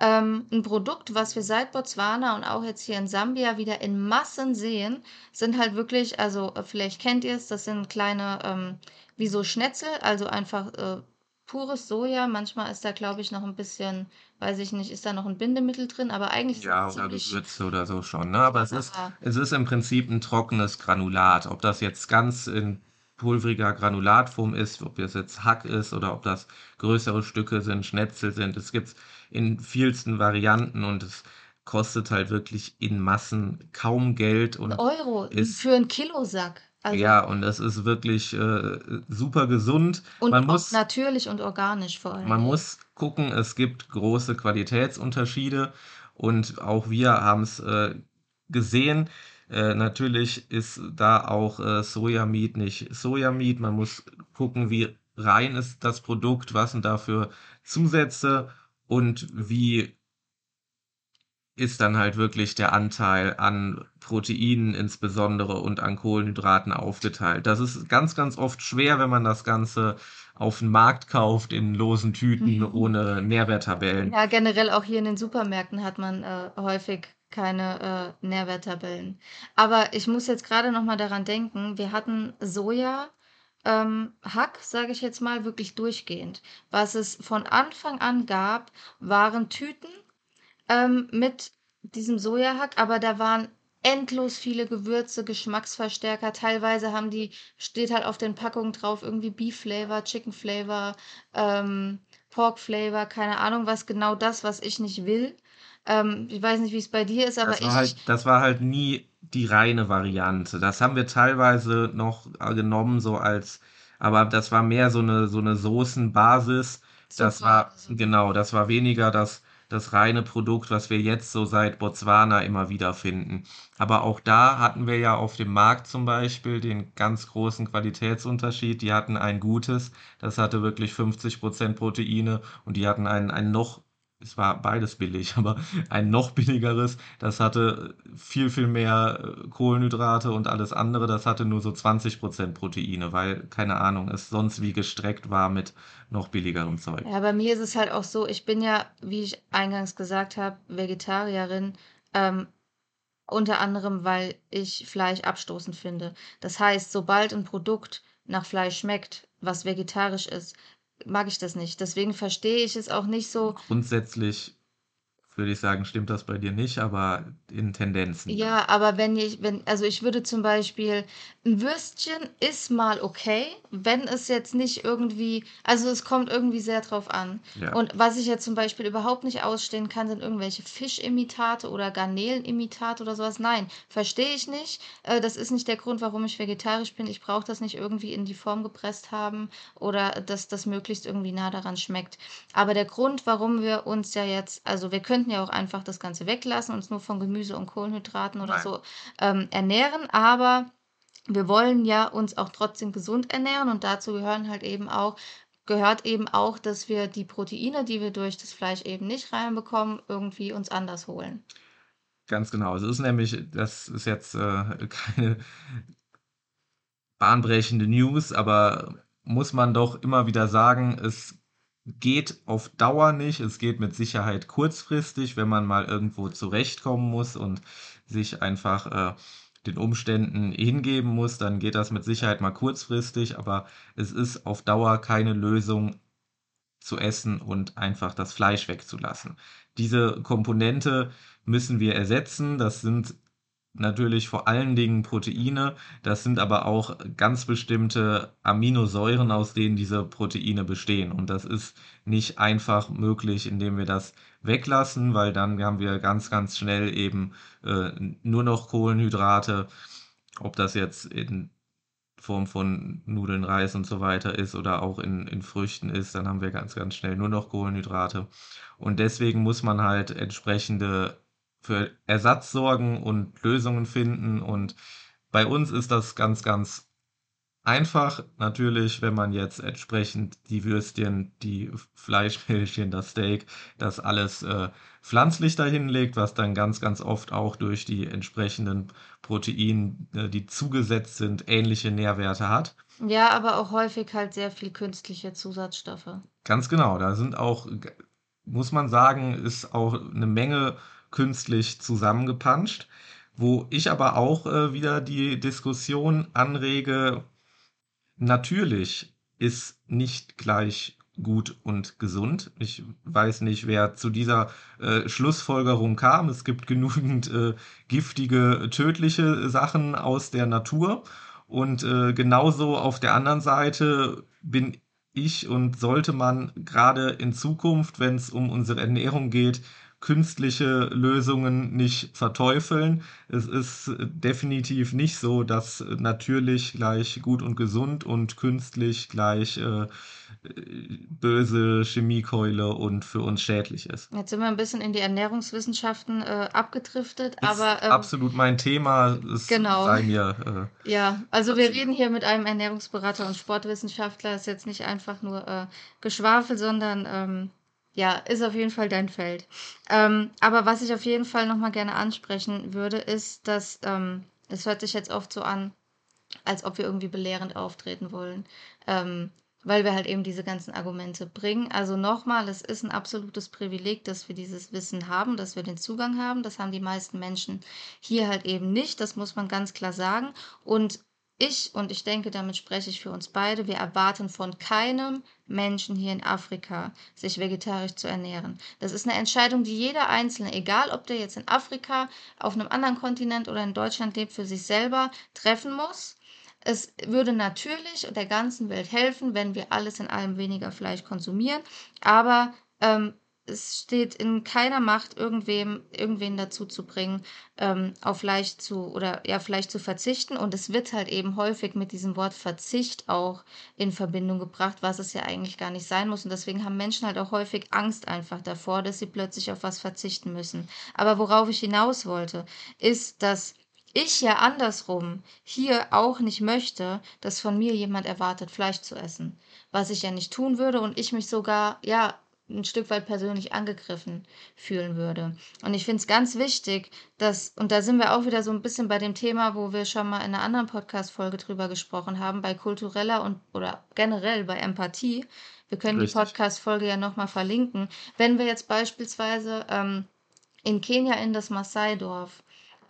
Ähm, ein Produkt, was wir seit Botswana und auch jetzt hier in Sambia wieder in Massen sehen, sind halt wirklich, also äh, vielleicht kennt ihr es, das sind kleine, ähm, wie so Schnetzel, also einfach äh, pures Soja. Manchmal ist da, glaube ich, noch ein bisschen, weiß ich nicht, ist da noch ein Bindemittel drin, aber eigentlich sind Ja, oder Gewürze oder so schon, ne? Aber es ist, es ist im Prinzip ein trockenes Granulat. Ob das jetzt ganz in pulveriger Granulatform ist, ob das jetzt Hack ist oder ob das größere Stücke sind, Schnetzel sind. Es gibt's in vielsten Varianten und es kostet halt wirklich in Massen kaum Geld und Euro ist für 'n Kilosack. Also ja, und es ist wirklich äh, super gesund. Man und auch muss natürlich und organisch vor allen Man muss gucken, es gibt große Qualitätsunterschiede und auch wir haben es äh, gesehen. Äh, natürlich ist da auch äh, Sojameat nicht Sojameat. Man muss gucken, wie rein ist das Produkt, was sind da für Zusätze und wie ist dann halt wirklich der Anteil an Proteinen insbesondere und an Kohlenhydraten aufgeteilt. Das ist ganz, ganz oft schwer, wenn man das Ganze auf den Markt kauft in losen Tüten ohne Nährwerttabellen. Ja, generell auch hier in den Supermärkten hat man äh, häufig keine äh, Nährwerttabellen. Aber ich muss jetzt gerade noch mal daran denken, wir hatten Soja, ähm, Hack, sage ich jetzt mal, wirklich durchgehend. Was es von Anfang an gab, waren Tüten ähm, mit diesem Sojahack, aber da waren endlos viele Gewürze, Geschmacksverstärker. Teilweise haben die, steht halt auf den Packungen drauf, irgendwie Beef Flavor, Chicken Flavor, ähm, Pork Flavor, keine Ahnung, was genau das, was ich nicht will. Ähm, ich weiß nicht, wie es bei dir ist, aber Das ich, halt, das war halt nie die reine Variante. Das haben wir teilweise noch äh, genommen, so als, aber das war mehr so eine, so eine Soßenbasis. Das war, so. genau, das war weniger das, das reine Produkt, was wir jetzt so seit Botswana immer wieder finden. Aber auch da hatten wir ja auf dem Markt zum Beispiel den ganz großen Qualitätsunterschied. Die hatten ein gutes, das hatte wirklich 50% Proteine und die hatten ein, ein noch es war beides billig, aber ein noch billigeres, das hatte viel, viel mehr äh, Kohlenhydrate und alles andere, das hatte nur so 20% Proteine, weil, keine Ahnung, es sonst wie gestreckt war mit noch billigerem Zeug. Ja, bei mir ist es halt auch so, ich bin ja, wie ich eingangs gesagt habe, Vegetarierin, ähm, unter anderem, weil ich Fleisch abstoßend finde. Das heißt, sobald ein Produkt nach Fleisch schmeckt, was vegetarisch ist, mag ich das nicht. Deswegen verstehe ich es auch nicht so. Grundsätzlich würde ich sagen, stimmt das bei dir nicht, aber in Tendenzen. Ja, aber wenn ich, wenn, also ich würde zum Beispiel, ein Würstchen ist mal okay, wenn es jetzt nicht irgendwie, also es kommt irgendwie sehr drauf an. Ja. Und was ich jetzt zum Beispiel überhaupt nicht ausstehen kann, sind irgendwelche Fischimitate oder Garnelenimitate oder sowas. Nein, verstehe ich nicht. Äh, das ist nicht der Grund, warum ich vegetarisch bin. Ich brauche das nicht irgendwie in die Form gepresst haben oder dass das möglichst irgendwie nah daran schmeckt. Aber der Grund, warum wir uns ja jetzt, also wir könnten ja auch einfach das Ganze weglassen, uns nur von Gemüse und Kohlenhydraten oder Nein. so ähm, ernähren, aber wir wollen ja uns auch trotzdem gesund ernähren und dazu gehören halt eben auch gehört eben auch, dass wir die Proteine, die wir durch das Fleisch eben nicht reinbekommen, irgendwie uns anders holen. Ganz genau. Es ist nämlich, das ist jetzt äh, keine bahnbrechende News, aber muss man doch immer wieder sagen, es geht auf Dauer nicht. Es geht mit Sicherheit kurzfristig, wenn man mal irgendwo zurechtkommen muss und sich einfach äh, den Umständen hingeben muss, dann geht das mit Sicherheit mal kurzfristig, aber es ist auf Dauer keine Lösung zu essen und einfach das Fleisch wegzulassen. Diese Komponente müssen wir ersetzen. Das sind natürlich vor allen Dingen Proteine. Das sind aber auch ganz bestimmte Aminosäuren, aus denen diese Proteine bestehen. Und das ist nicht einfach möglich, indem wir das weglassen, weil dann haben wir ganz, ganz schnell eben äh, nur noch Kohlenhydrate. Ob das jetzt in Form von Nudeln, Reis und so weiter ist oder auch in, in Früchten ist, dann haben wir ganz, ganz schnell nur noch Kohlenhydrate. Und deswegen muss man halt entsprechende für Ersatz sorgen und Lösungen finden. Und bei uns ist das ganz, ganz einfach. Natürlich, wenn man jetzt entsprechend die Würstchen, die Fleischbällchen, das Steak, das alles äh, pflanzlich dahin legt, was dann ganz, ganz oft auch durch die entsprechenden Proteine, äh, die zugesetzt sind, ähnliche Nährwerte hat. Ja, aber auch häufig halt sehr viel künstliche Zusatzstoffe. Ganz genau, da sind auch, muss man sagen, ist auch eine Menge künstlich zusammengepanscht, wo ich aber auch äh, wieder die Diskussion anrege, natürlich ist nicht gleich gut und gesund. Ich weiß nicht, wer zu dieser äh, Schlussfolgerung kam. Es gibt genügend äh, giftige, tödliche Sachen aus der Natur. Und äh, genauso auf der anderen Seite bin ich und sollte man gerade in Zukunft, wenn es um unsere Ernährung geht, künstliche Lösungen nicht verteufeln. Es ist definitiv nicht so, dass natürlich gleich gut und gesund und künstlich gleich äh, böse Chemiekeule und für uns schädlich ist. Jetzt sind wir ein bisschen in die Ernährungswissenschaften äh, abgedriftet, Ist aber ähm, absolut mein Thema. Es genau. sei mir äh, Ja, also wir reden hier mit einem Ernährungsberater und Sportwissenschaftler. Ist jetzt nicht einfach nur äh, Geschwafel, sondern ähm, ja, ist auf jeden Fall dein Feld. Ähm, aber was ich auf jeden Fall nochmal gerne ansprechen würde, ist, dass ähm, es hört sich jetzt oft so an, als ob wir irgendwie belehrend auftreten wollen, ähm, weil wir halt eben diese ganzen Argumente bringen. Also nochmal, es ist ein absolutes Privileg, dass wir dieses Wissen haben, dass wir den Zugang haben. Das haben die meisten Menschen hier halt eben nicht. Das muss man ganz klar sagen. Und ich, und ich denke, damit spreche ich für uns beide, wir erwarten von keinem Menschen hier in Afrika, sich vegetarisch zu ernähren. Das ist eine Entscheidung, die jeder Einzelne, egal ob der jetzt in Afrika, auf einem anderen Kontinent oder in Deutschland lebt, für sich selber treffen muss. Es würde natürlich der ganzen Welt helfen, wenn wir alles in allem weniger Fleisch konsumieren, aber ähm, es steht in keiner Macht, irgendwem, irgendwen dazu zu bringen, ähm, auf Fleisch zu oder ja, Fleisch zu verzichten. Und es wird halt eben häufig mit diesem Wort Verzicht auch in Verbindung gebracht, was es ja eigentlich gar nicht sein muss. Und deswegen haben Menschen halt auch häufig Angst einfach davor, dass sie plötzlich auf was verzichten müssen. Aber worauf ich hinaus wollte, ist, dass ich ja andersrum hier auch nicht möchte, dass von mir jemand erwartet, Fleisch zu essen. Was ich ja nicht tun würde und ich mich sogar, ja, ein Stück weit persönlich angegriffen fühlen würde. Und ich finde es ganz wichtig, dass, und da sind wir auch wieder so ein bisschen bei dem Thema, wo wir schon mal in einer anderen Podcast-Folge drüber gesprochen haben, bei kultureller und oder generell bei Empathie. Wir können richtig. die Podcast-Folge ja nochmal verlinken. Wenn wir jetzt beispielsweise ähm, in Kenia in das Maasai-Dorf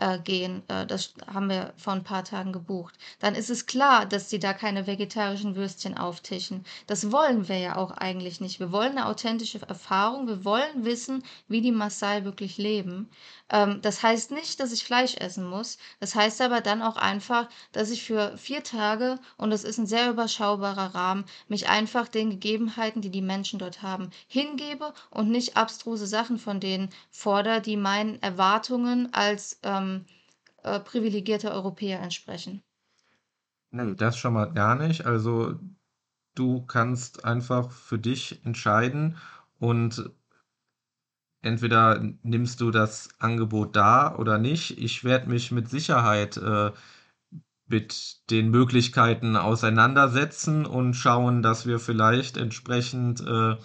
äh, gehen, äh, das haben wir vor ein paar Tagen gebucht, dann ist es klar, dass sie da keine vegetarischen Würstchen auftischen. Das wollen wir ja auch eigentlich nicht. Wir wollen eine authentische Erfahrung. Wir wollen wissen, wie die Maasai wirklich leben. Ähm, das heißt nicht, dass ich Fleisch essen muss. Das heißt aber dann auch einfach, dass ich für vier Tage, und das ist ein sehr überschaubarer Rahmen, mich einfach den Gegebenheiten, die die Menschen dort haben, hingebe und nicht abstruse Sachen von denen fordere, die meinen Erwartungen als ähm, äh, privilegierter Europäer entsprechen. Nee, das schon mal gar nicht. Also du kannst einfach für dich entscheiden und entweder nimmst du das Angebot da oder nicht. Ich werde mich mit Sicherheit äh, mit den Möglichkeiten auseinandersetzen und schauen, dass wir vielleicht entsprechend äh,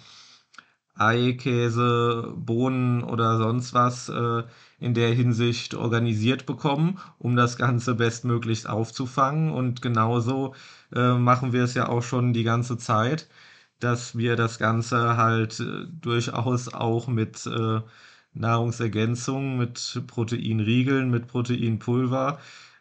Ei, Käse, Bohnen oder sonst was äh, in der Hinsicht organisiert bekommen, um das Ganze bestmöglichst aufzufangen. Und genauso äh, machen wir es ja auch schon die ganze Zeit, dass wir das Ganze halt äh, durchaus auch mit äh, Nahrungsergänzung, mit Proteinriegeln, mit Proteinpulver.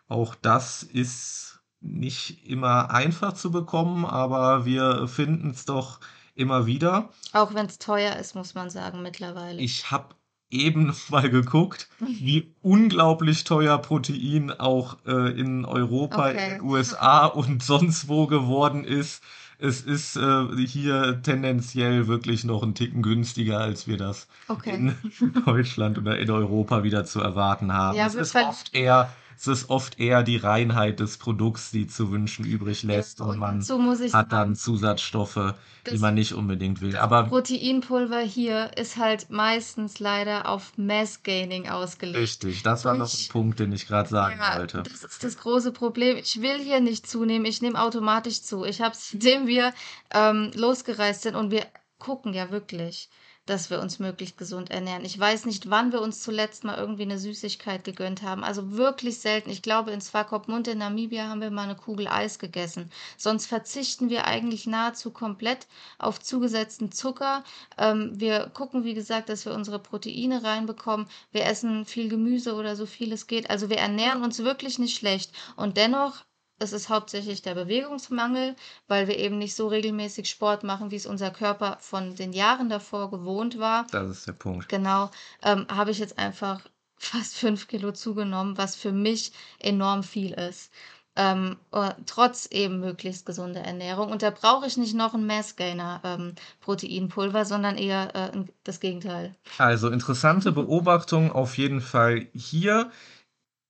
Auch das ist nicht immer einfach zu bekommen, aber wir finden es doch immer wieder. Auch wenn es teuer ist, muss man sagen, mittlerweile. Ich habe eben mal geguckt, wie unglaublich teuer Protein auch äh, in Europa, okay. in den USA und sonst wo geworden ist. Es ist äh, hier tendenziell wirklich noch ein Ticken günstiger, als wir das okay. in Deutschland oder in Europa wieder zu erwarten haben. Ja, es ist oft eher es ist oft eher die Reinheit des Produkts, die zu wünschen übrig lässt und man so hat dann Zusatzstoffe, die man nicht unbedingt will. Aber Proteinpulver hier ist halt meistens leider auf Mass Gaining ausgelegt. Richtig, das war noch ein Punkt, den ich gerade sagen ja, wollte. Das ist das große Problem. Ich will hier nicht zunehmen, ich nehme automatisch zu. Ich habe es, seitdem wir ähm, losgereist sind und wir gucken ja wirklich dass wir uns möglichst gesund ernähren. Ich weiß nicht, wann wir uns zuletzt mal irgendwie eine Süßigkeit gegönnt haben. Also wirklich selten. Ich glaube, in Swakopmund in Namibia haben wir mal eine Kugel Eis gegessen. Sonst verzichten wir eigentlich nahezu komplett auf zugesetzten Zucker. Ähm, wir gucken, wie gesagt, dass wir unsere Proteine reinbekommen. Wir essen viel Gemüse oder so viel es geht. Also wir ernähren uns wirklich nicht schlecht. Und dennoch es ist hauptsächlich der Bewegungsmangel, weil wir eben nicht so regelmäßig Sport machen, wie es unser Körper von den Jahren davor gewohnt war. Das ist der Punkt. Genau, ähm, habe ich jetzt einfach fast fünf Kilo zugenommen, was für mich enorm viel ist. Ähm, äh, trotz eben möglichst gesunder Ernährung. Und da brauche ich nicht noch ein Massgainer ähm, Proteinpulver, sondern eher äh, das Gegenteil. Also interessante Beobachtung auf jeden Fall hier.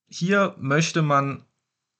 Hier möchte man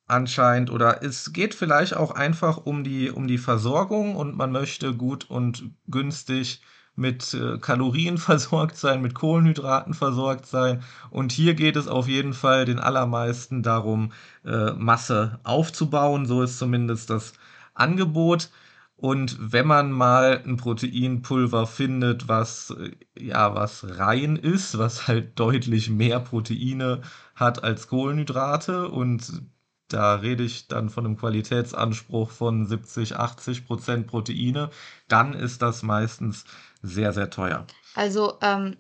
anscheinend oder es geht vielleicht auch einfach um die, um die Versorgung und man möchte gut und günstig mit äh, Kalorien versorgt sein, mit Kohlenhydraten versorgt sein. Und hier geht es auf jeden Fall den allermeisten darum, äh, Masse aufzubauen. So ist zumindest das Angebot. Und wenn man mal ein Proteinpulver findet, was äh, ja was rein ist, was halt deutlich mehr Proteine hat als Kohlenhydrate und da rede ich dann von einem Qualitätsanspruch von 70, 80 Prozent Proteine, dann ist das meistens sehr, sehr teuer. Also, ähm,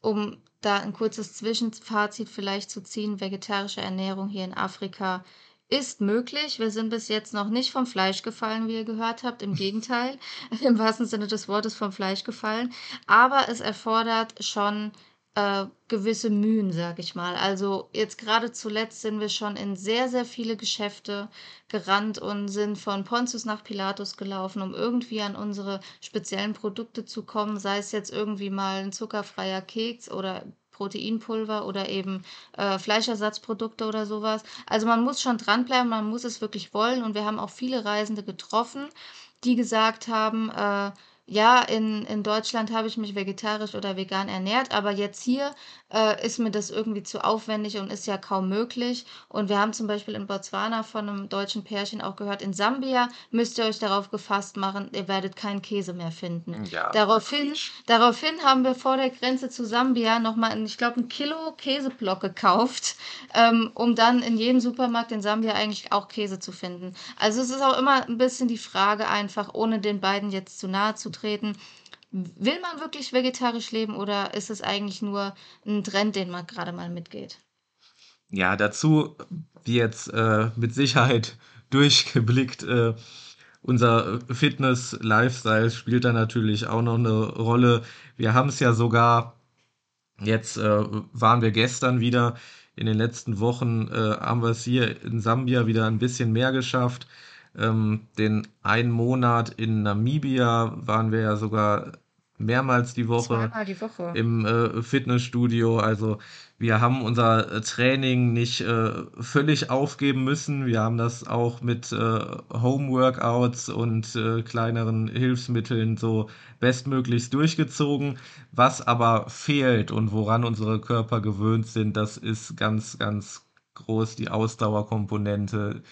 um da ein kurzes Zwischenfazit vielleicht zu ziehen, vegetarische Ernährung hier in Afrika ist möglich. Wir sind bis jetzt noch nicht vom Fleisch gefallen, wie ihr gehört habt. Im Gegenteil, im wahrsten Sinne des Wortes vom Fleisch gefallen. Aber es erfordert schon äh, gewisse Mühen, sag ich mal. Also jetzt gerade zuletzt sind wir schon in sehr, sehr viele Geschäfte gerannt und sind von Pontius nach Pilatus gelaufen, um irgendwie an unsere speziellen Produkte zu kommen, sei es jetzt irgendwie mal ein zuckerfreier Keks oder Proteinpulver oder eben äh, Fleischersatzprodukte oder sowas. Also man muss schon dranbleiben, man muss es wirklich wollen und wir haben auch viele Reisende getroffen, die gesagt haben, äh, ja, in, in Deutschland habe ich mich vegetarisch oder vegan ernährt, aber jetzt hier äh, ist mir das irgendwie zu aufwendig und ist ja kaum möglich. Und wir haben zum Beispiel in Botswana von einem deutschen Pärchen auch gehört, in Sambia müsst ihr euch darauf gefasst machen, ihr werdet keinen Käse mehr finden. Ja, daraufhin, daraufhin haben wir vor der Grenze zu Sambia nochmal, ich glaube, ein Kilo Käseblock gekauft, ähm, um dann in jedem Supermarkt in Sambia eigentlich auch Käse zu finden. Also es ist auch immer ein bisschen die Frage einfach, ohne den beiden jetzt zu nahe zu treten, will man wirklich vegetarisch leben oder ist es eigentlich nur ein Trend, den man gerade mal mitgeht? Ja, dazu, wie jetzt äh, mit Sicherheit durchgeblickt, äh, unser Fitness-Lifestyle spielt da natürlich auch noch eine Rolle. Wir haben es ja sogar, jetzt äh, waren wir gestern wieder, in den letzten Wochen äh, haben wir es hier in Sambia wieder ein bisschen mehr geschafft. Ähm, den einen Monat in Namibia waren wir ja sogar mehrmals die Woche die Woche. im äh, Fitnessstudio. Also wir haben unser äh, Training nicht äh, völlig aufgeben müssen. Wir haben das auch mit äh, Home-Workouts und äh, kleineren Hilfsmitteln so bestmöglichst durchgezogen. Was aber fehlt und woran unsere Körper gewöhnt sind, das ist ganz, ganz groß die Ausdauerkomponente,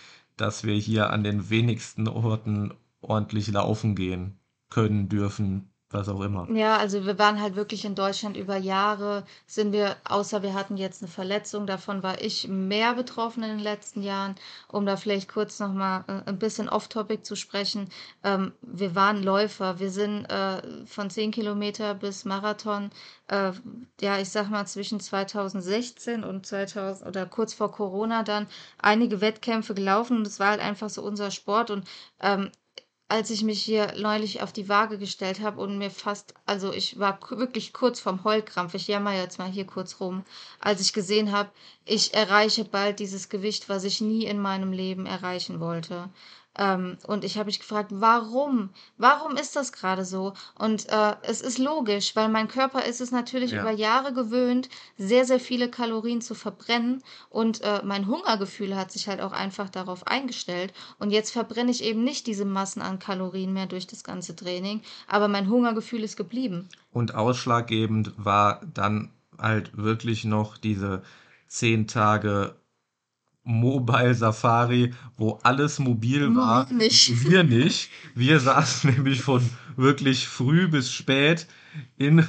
dass wir hier an den wenigsten Orten ordentlich laufen gehen können, dürfen, was auch immer. Ja, also wir waren halt wirklich in Deutschland über Jahre, sind wir, außer wir hatten jetzt eine Verletzung, davon war ich mehr betroffen in den letzten Jahren. Um da vielleicht kurz noch mal äh, ein bisschen off-topic zu sprechen. Ähm, wir waren Läufer. Wir sind äh, von 10 Kilometer bis Marathon, äh, ja, ich sag mal zwischen 2016 und 2000 oder kurz vor Corona dann einige Wettkämpfe gelaufen und es war halt einfach so unser Sport und ähm, als ich mich hier neulich auf die Waage gestellt habe und mir fast, also ich war wirklich kurz vorm Heulkrampf, ich jammer jetzt mal hier kurz rum, als ich gesehen habe, ich erreiche bald dieses Gewicht, was ich nie in meinem Leben erreichen wollte. Ähm, und ich habe mich gefragt, warum? Warum ist das gerade so? Und äh, es ist logisch, weil mein Körper ist es natürlich über Ja. Jahre gewöhnt, sehr, sehr viele Kalorien zu verbrennen. Und äh, mein Hungergefühl hat sich halt auch einfach darauf eingestellt. Und jetzt verbrenne ich eben nicht diese Massen an Kalorien mehr durch das ganze Training, aber mein Hungergefühl ist geblieben. Und ausschlaggebend war dann halt wirklich noch diese zehn Tage Mobile Safari, wo alles mobil war. wir nicht. Wir nicht. Wir saßen nämlich von wirklich früh bis spät in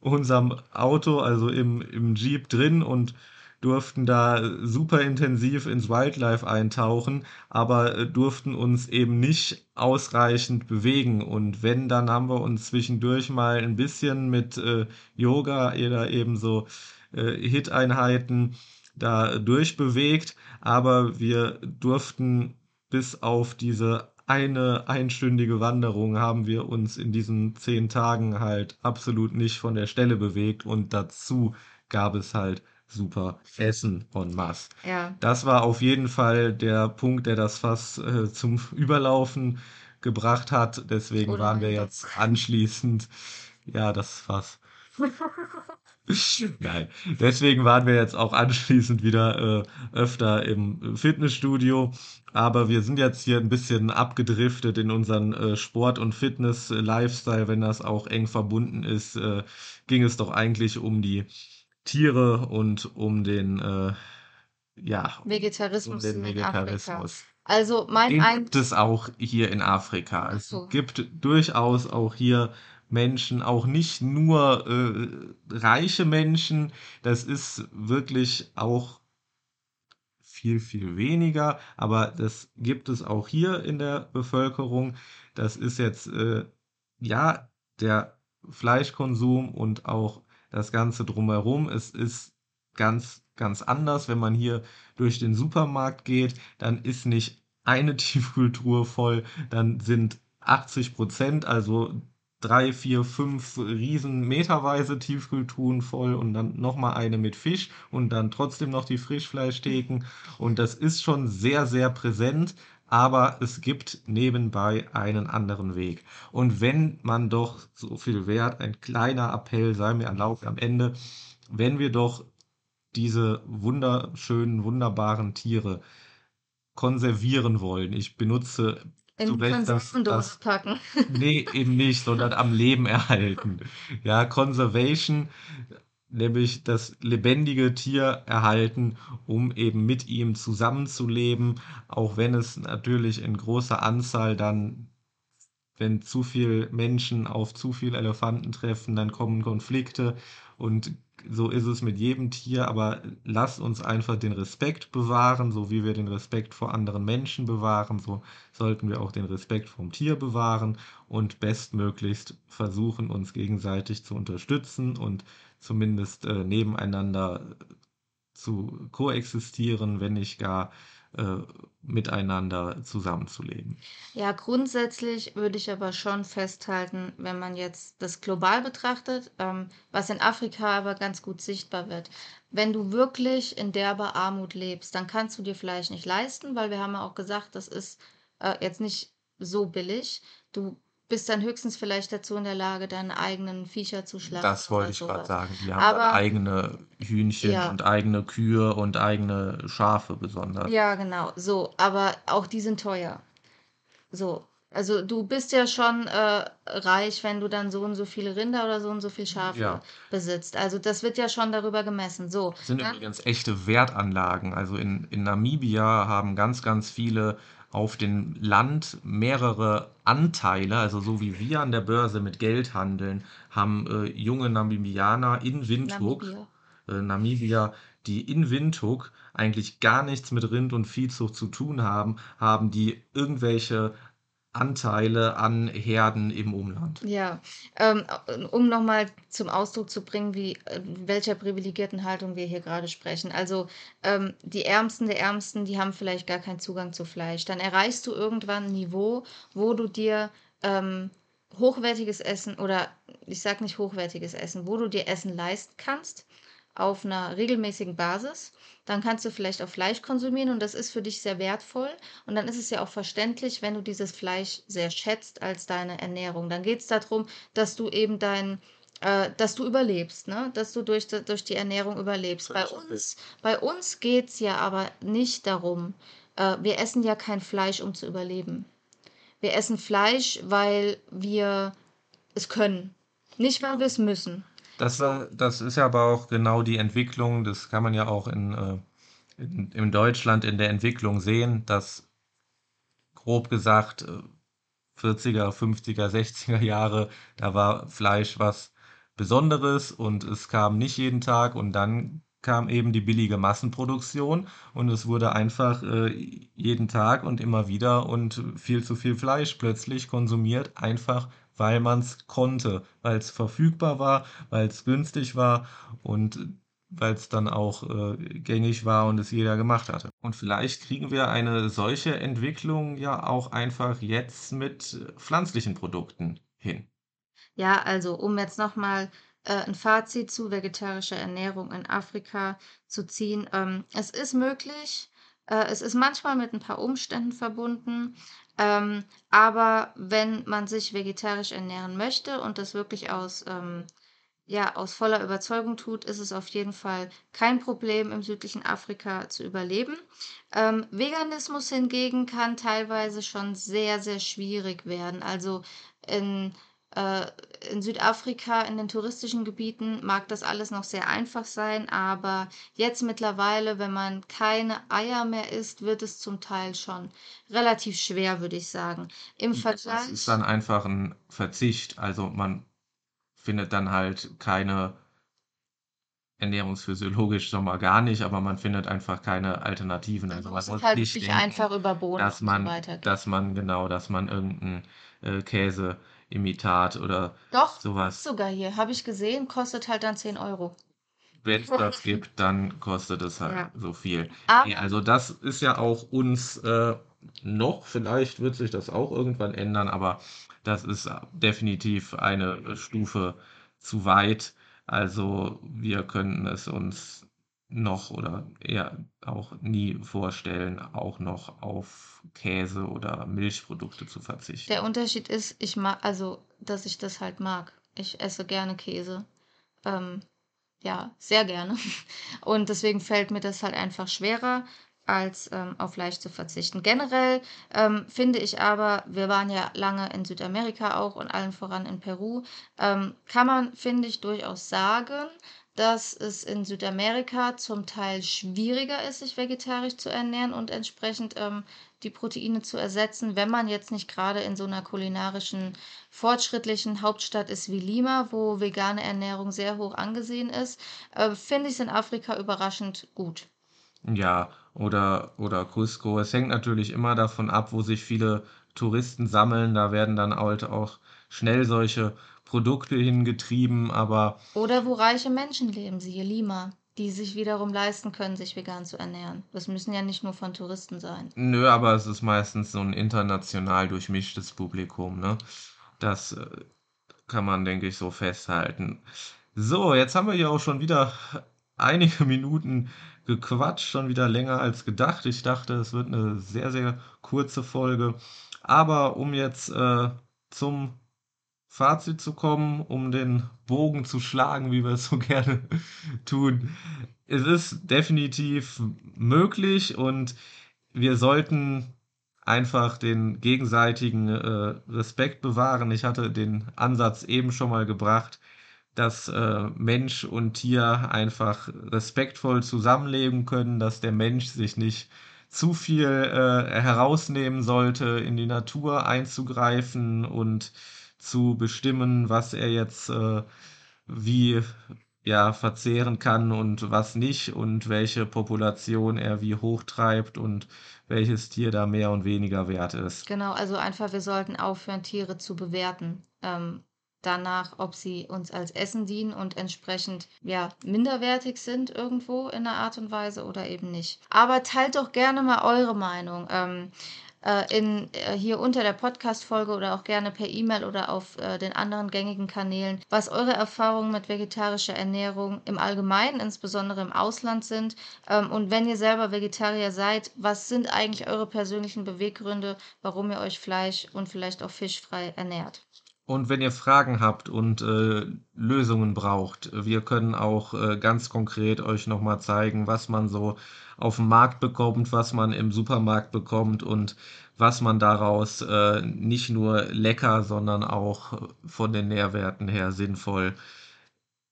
unserem Auto, also im, im Jeep drin und durften da super intensiv ins Wildlife eintauchen, aber äh, durften uns eben nicht ausreichend bewegen. Und wenn, dann haben wir uns zwischendurch mal ein bisschen mit äh, Yoga oder eben so äh, Hit-Einheiten da durchbewegt, aber wir durften bis auf diese eine einstündige Wanderung haben wir uns in diesen zehn Tagen halt absolut nicht von der Stelle bewegt und dazu gab es halt super Essen en masse. Ja. Das war auf jeden Fall der Punkt, der das Fass äh, zum Überlaufen gebracht hat. Deswegen Oder waren wir jetzt anschließend, ja, das Fass. Nein, deswegen waren wir jetzt auch anschließend wieder äh, öfter im Fitnessstudio. Aber wir sind jetzt hier ein bisschen abgedriftet in unseren äh, Sport- und Fitness-Lifestyle. Wenn das auch eng verbunden ist, äh, ging es doch eigentlich um die Tiere und um den, äh, ja, um Vegetarismus den in Afrika. Vegetarismus. Also mein Den Ein... gibt es auch hier in Afrika. Es so. gibt durchaus auch hier Menschen, auch nicht nur äh, reiche Menschen. Das ist wirklich auch viel, viel weniger, aber das gibt es auch hier in der Bevölkerung. Das ist jetzt, äh, ja, der Fleischkonsum und auch das Ganze drumherum. Es ist ganz, ganz anders, wenn man hier durch den Supermarkt geht, dann ist nicht eine Tiefkühltruhe voll, dann sind 80 Prozent, also drei, vier, fünf riesen meterweise Tiefkühltruhen voll und dann nochmal eine mit Fisch und dann trotzdem noch die Frischfleischtheken. Und das ist schon sehr, sehr präsent, aber es gibt nebenbei einen anderen Weg. Und wenn man doch so viel wert, ein kleiner Appell sei mir erlaubt am Ende, wenn wir doch diese wunderschönen, wunderbaren Tiere konservieren wollen. Ich benutze In das, Konservendose packen. Nee, eben nicht, sondern am Leben erhalten. Ja, Conservation, nämlich das lebendige Tier erhalten, um eben mit ihm zusammenzuleben, auch wenn es natürlich in großer Anzahl dann, wenn zu viel Menschen auf zu viel Elefanten treffen, dann kommen Konflikte und so ist es mit jedem Tier, aber lasst uns einfach den Respekt bewahren, so wie wir den Respekt vor anderen Menschen bewahren, so sollten wir auch den Respekt vom Tier bewahren und bestmöglichst versuchen, uns gegenseitig zu unterstützen und zumindest äh, nebeneinander zu koexistieren, wenn nicht gar äh, miteinander zusammenzuleben. Ja, grundsätzlich würde ich aber schon festhalten, wenn man jetzt das global betrachtet, ähm, was in Afrika aber ganz gut sichtbar wird. Wenn du wirklich in derber Armut lebst, dann kannst du dir vielleicht nicht leisten, weil wir haben ja auch gesagt, das ist äh, jetzt nicht so billig. Du bist dann höchstens vielleicht dazu in der Lage, deine eigenen Viecher zu schlachten Das wollte ich gerade sagen. Die haben dann Aber eigene Hühnchen ja, und eigene Kühe und eigene Schafe besonders. ja, genau, so. Aber auch die sind teuer. So. Also du bist ja schon äh, reich, wenn du dann so und so viele Rinder oder so und so viel Schafe Ja, besitzt. Also das wird ja schon darüber gemessen. So, sind dann, übrigens echte Wertanlagen. Also in, in Namibia haben ganz, ganz viele auf dem Land mehrere Anteile, also so wie wir an der Börse mit Geld handeln, haben äh, junge Namibianer in Windhoek, Namibia. äh, Namibia, die in Windhoek eigentlich gar nichts mit Rind- und Viehzucht zu tun haben, haben die irgendwelche Anteile an Herden im Umland. Ja, ähm, um nochmal zum Ausdruck zu bringen, wie äh, welcher privilegierten Haltung wir hier gerade sprechen. Also ähm, die Ärmsten der Ärmsten, die haben vielleicht gar keinen Zugang zu Fleisch. Dann erreichst du irgendwann ein Niveau, wo du dir ähm, hochwertiges Essen oder ich sage nicht hochwertiges Essen, wo du dir Essen leisten kannst auf einer regelmäßigen Basis. Dann kannst du vielleicht auch Fleisch konsumieren und das ist für dich sehr wertvoll. Und dann ist es ja auch verständlich, wenn du dieses Fleisch sehr schätzt als deine Ernährung. Dann geht es darum, dass du eben dein, äh, dass du überlebst, ne? Dass du durch, durch die Ernährung überlebst. Bei uns, bei uns geht es ja aber nicht darum, äh, wir essen ja kein Fleisch, um zu überleben. Wir essen Fleisch, weil wir es können. Nicht, weil wir es müssen. Das war, das ist ja aber auch genau die Entwicklung, das kann man ja auch in, äh, in, in Deutschland in der Entwicklung sehen, dass grob gesagt äh, 40er, 50er, 60er Jahre, da war Fleisch was Besonderes und es kam nicht jeden Tag und dann kam eben die billige Massenproduktion und es wurde einfach äh, jeden Tag und immer wieder und viel zu viel Fleisch plötzlich konsumiert, einfach weil man es konnte, weil es verfügbar war, weil es günstig war und weil es dann auch äh, gängig war und es jeder gemacht hatte. Und vielleicht kriegen wir eine solche Entwicklung ja auch einfach jetzt mit pflanzlichen Produkten hin. Ja, also um jetzt nochmal äh, ein Fazit zu vegetarischer Ernährung in Afrika zu ziehen. Ähm, es ist möglich, äh, es ist manchmal mit ein paar Umständen verbunden, ähm, aber wenn man sich vegetarisch ernähren möchte und das wirklich aus, ähm, ja, aus voller Überzeugung tut, ist es auf jeden Fall kein Problem, im südlichen Afrika zu überleben. Ähm, Veganismus hingegen kann teilweise schon sehr, sehr schwierig werden. Also in in Südafrika, in den touristischen Gebieten mag das alles noch sehr einfach sein, aber jetzt mittlerweile, wenn man keine Eier mehr isst, wird es zum Teil schon relativ schwer, würde ich sagen. Im Das ist Vergleich, dann einfach ein Verzicht. Also man findet dann halt keine ernährungsphysiologisch schon mal gar nicht, aber man findet einfach keine Alternativen. Also man es muss halt nicht denken, einfach über Bohnen dass und so man, weiter dass man genau, dass man irgendein äh, Käseimitat oder Doch, sowas, sogar hier, habe ich gesehen, kostet halt dann 10 Euro. wenn es das gibt, dann kostet es halt Ja, so viel. Nee, also das ist ja auch uns äh, noch, vielleicht wird sich das auch irgendwann ändern, aber das ist definitiv eine Stufe zu weit. Also wir könnten es uns noch oder eher auch nie vorstellen, auch noch auf Käse oder Milchprodukte zu der verzichten. Unterschied ist, ich mag, also, dass ich das halt mag. Ich esse gerne Käse. Ähm, ja, sehr gerne. Und deswegen fällt mir das halt einfach schwerer, als ähm, auf Fleisch zu verzichten. Generell ähm, finde ich aber, wir waren ja lange in Südamerika auch und allen voran in Peru, ähm, kann man, finde ich, durchaus sagen, dass es in Südamerika zum Teil schwieriger ist, sich vegetarisch zu ernähren und entsprechend ähm, die Proteine zu ersetzen, wenn man jetzt nicht gerade in so einer kulinarischen, fortschrittlichen Hauptstadt ist wie Lima, wo vegane Ernährung sehr hoch angesehen ist, äh, finde ich es in Afrika überraschend gut. Ja, oder, oder Cusco. Es hängt natürlich immer davon ab, wo sich viele Touristen sammeln. Da werden dann halt auch schnell solche Produkte hingetrieben, aber Oder wo reiche Menschen leben, siehe Lima. die sich wiederum leisten können, sich vegan zu ernähren. Das müssen ja nicht nur von Touristen sein. Nö, aber es ist meistens so ein international durchmischtes Publikum, ne? Das äh, kann man, denke ich, so festhalten. So, jetzt haben wir hier auch schon wieder einige Minuten gequatscht, schon wieder länger als gedacht. Ich dachte, es wird eine sehr, sehr kurze Folge. Aber um jetzt äh, zum Fazit zu kommen, um den Bogen zu schlagen, wie wir es so gerne tun. Es ist definitiv möglich und wir sollten einfach den gegenseitigen äh, Respekt bewahren. Ich hatte den Ansatz eben schon mal gebracht, dass äh, Mensch und Tier einfach respektvoll zusammenleben können, dass der Mensch sich nicht zu viel äh, herausnehmen sollte, in die Natur einzugreifen und zu bestimmen, was er jetzt äh, wie ja, verzehren kann und was nicht und welche Population er wie hoch treibt und welches Tier da mehr und weniger wert ist. Genau, also einfach, wir sollten aufhören, Tiere zu bewerten. Ähm, danach, ob sie uns als Essen dienen und entsprechend ja minderwertig sind irgendwo in einer Art und Weise oder eben nicht. Aber teilt doch gerne mal eure Meinung. Ähm, äh, in, äh, hier unter der Podcast-Folge oder auch gerne per E-Mail oder auf äh, den anderen gängigen Kanälen, was eure Erfahrungen mit vegetarischer Ernährung im Allgemeinen, insbesondere im Ausland sind. Ähm, und wenn ihr selber Vegetarier seid, was sind eigentlich eure persönlichen Beweggründe, warum ihr euch Fleisch und vielleicht auch fischfrei ernährt? Und wenn ihr Fragen habt und äh, Lösungen braucht, wir können auch äh, ganz konkret euch nochmal zeigen, was man so auf dem Markt bekommt, was man im Supermarkt bekommt und was man daraus äh, nicht nur lecker, sondern auch von den Nährwerten her sinnvoll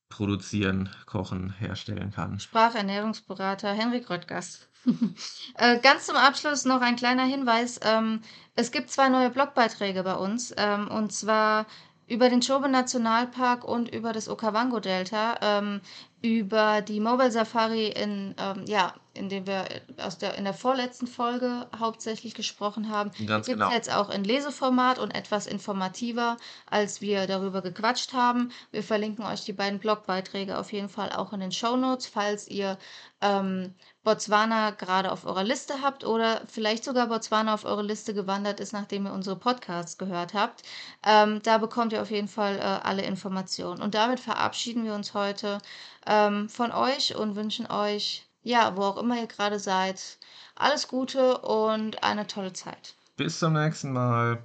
produzieren, kochen, herstellen kann. Sprachernährungsberater Henrik Röttgers. äh, ganz zum Abschluss noch ein kleiner Hinweis. Ähm, es gibt zwei neue Blogbeiträge bei uns. Ähm, und zwar über den Chobe Nationalpark und über das Okavango Delta, ähm, über die Mobile Safari in, ja, in dem wir aus der, in der vorletzten Folge hauptsächlich gesprochen haben. Ganz Gibt genau. es jetzt auch in Leseformat und etwas informativer, als wir darüber gequatscht haben. Wir verlinken euch die beiden Blogbeiträge auf jeden Fall auch in den Show Notes, falls ihr ähm, Botswana gerade auf eurer Liste habt oder vielleicht sogar Botswana auf eure Liste gewandert ist, nachdem ihr unsere Podcasts gehört habt. Ähm, da bekommt ihr auf jeden Fall äh, alle Informationen. Und damit verabschieden wir uns heute ähm, von euch und wünschen euch, ja, wo auch immer ihr gerade seid, alles Gute und eine tolle Zeit. Bis zum nächsten Mal.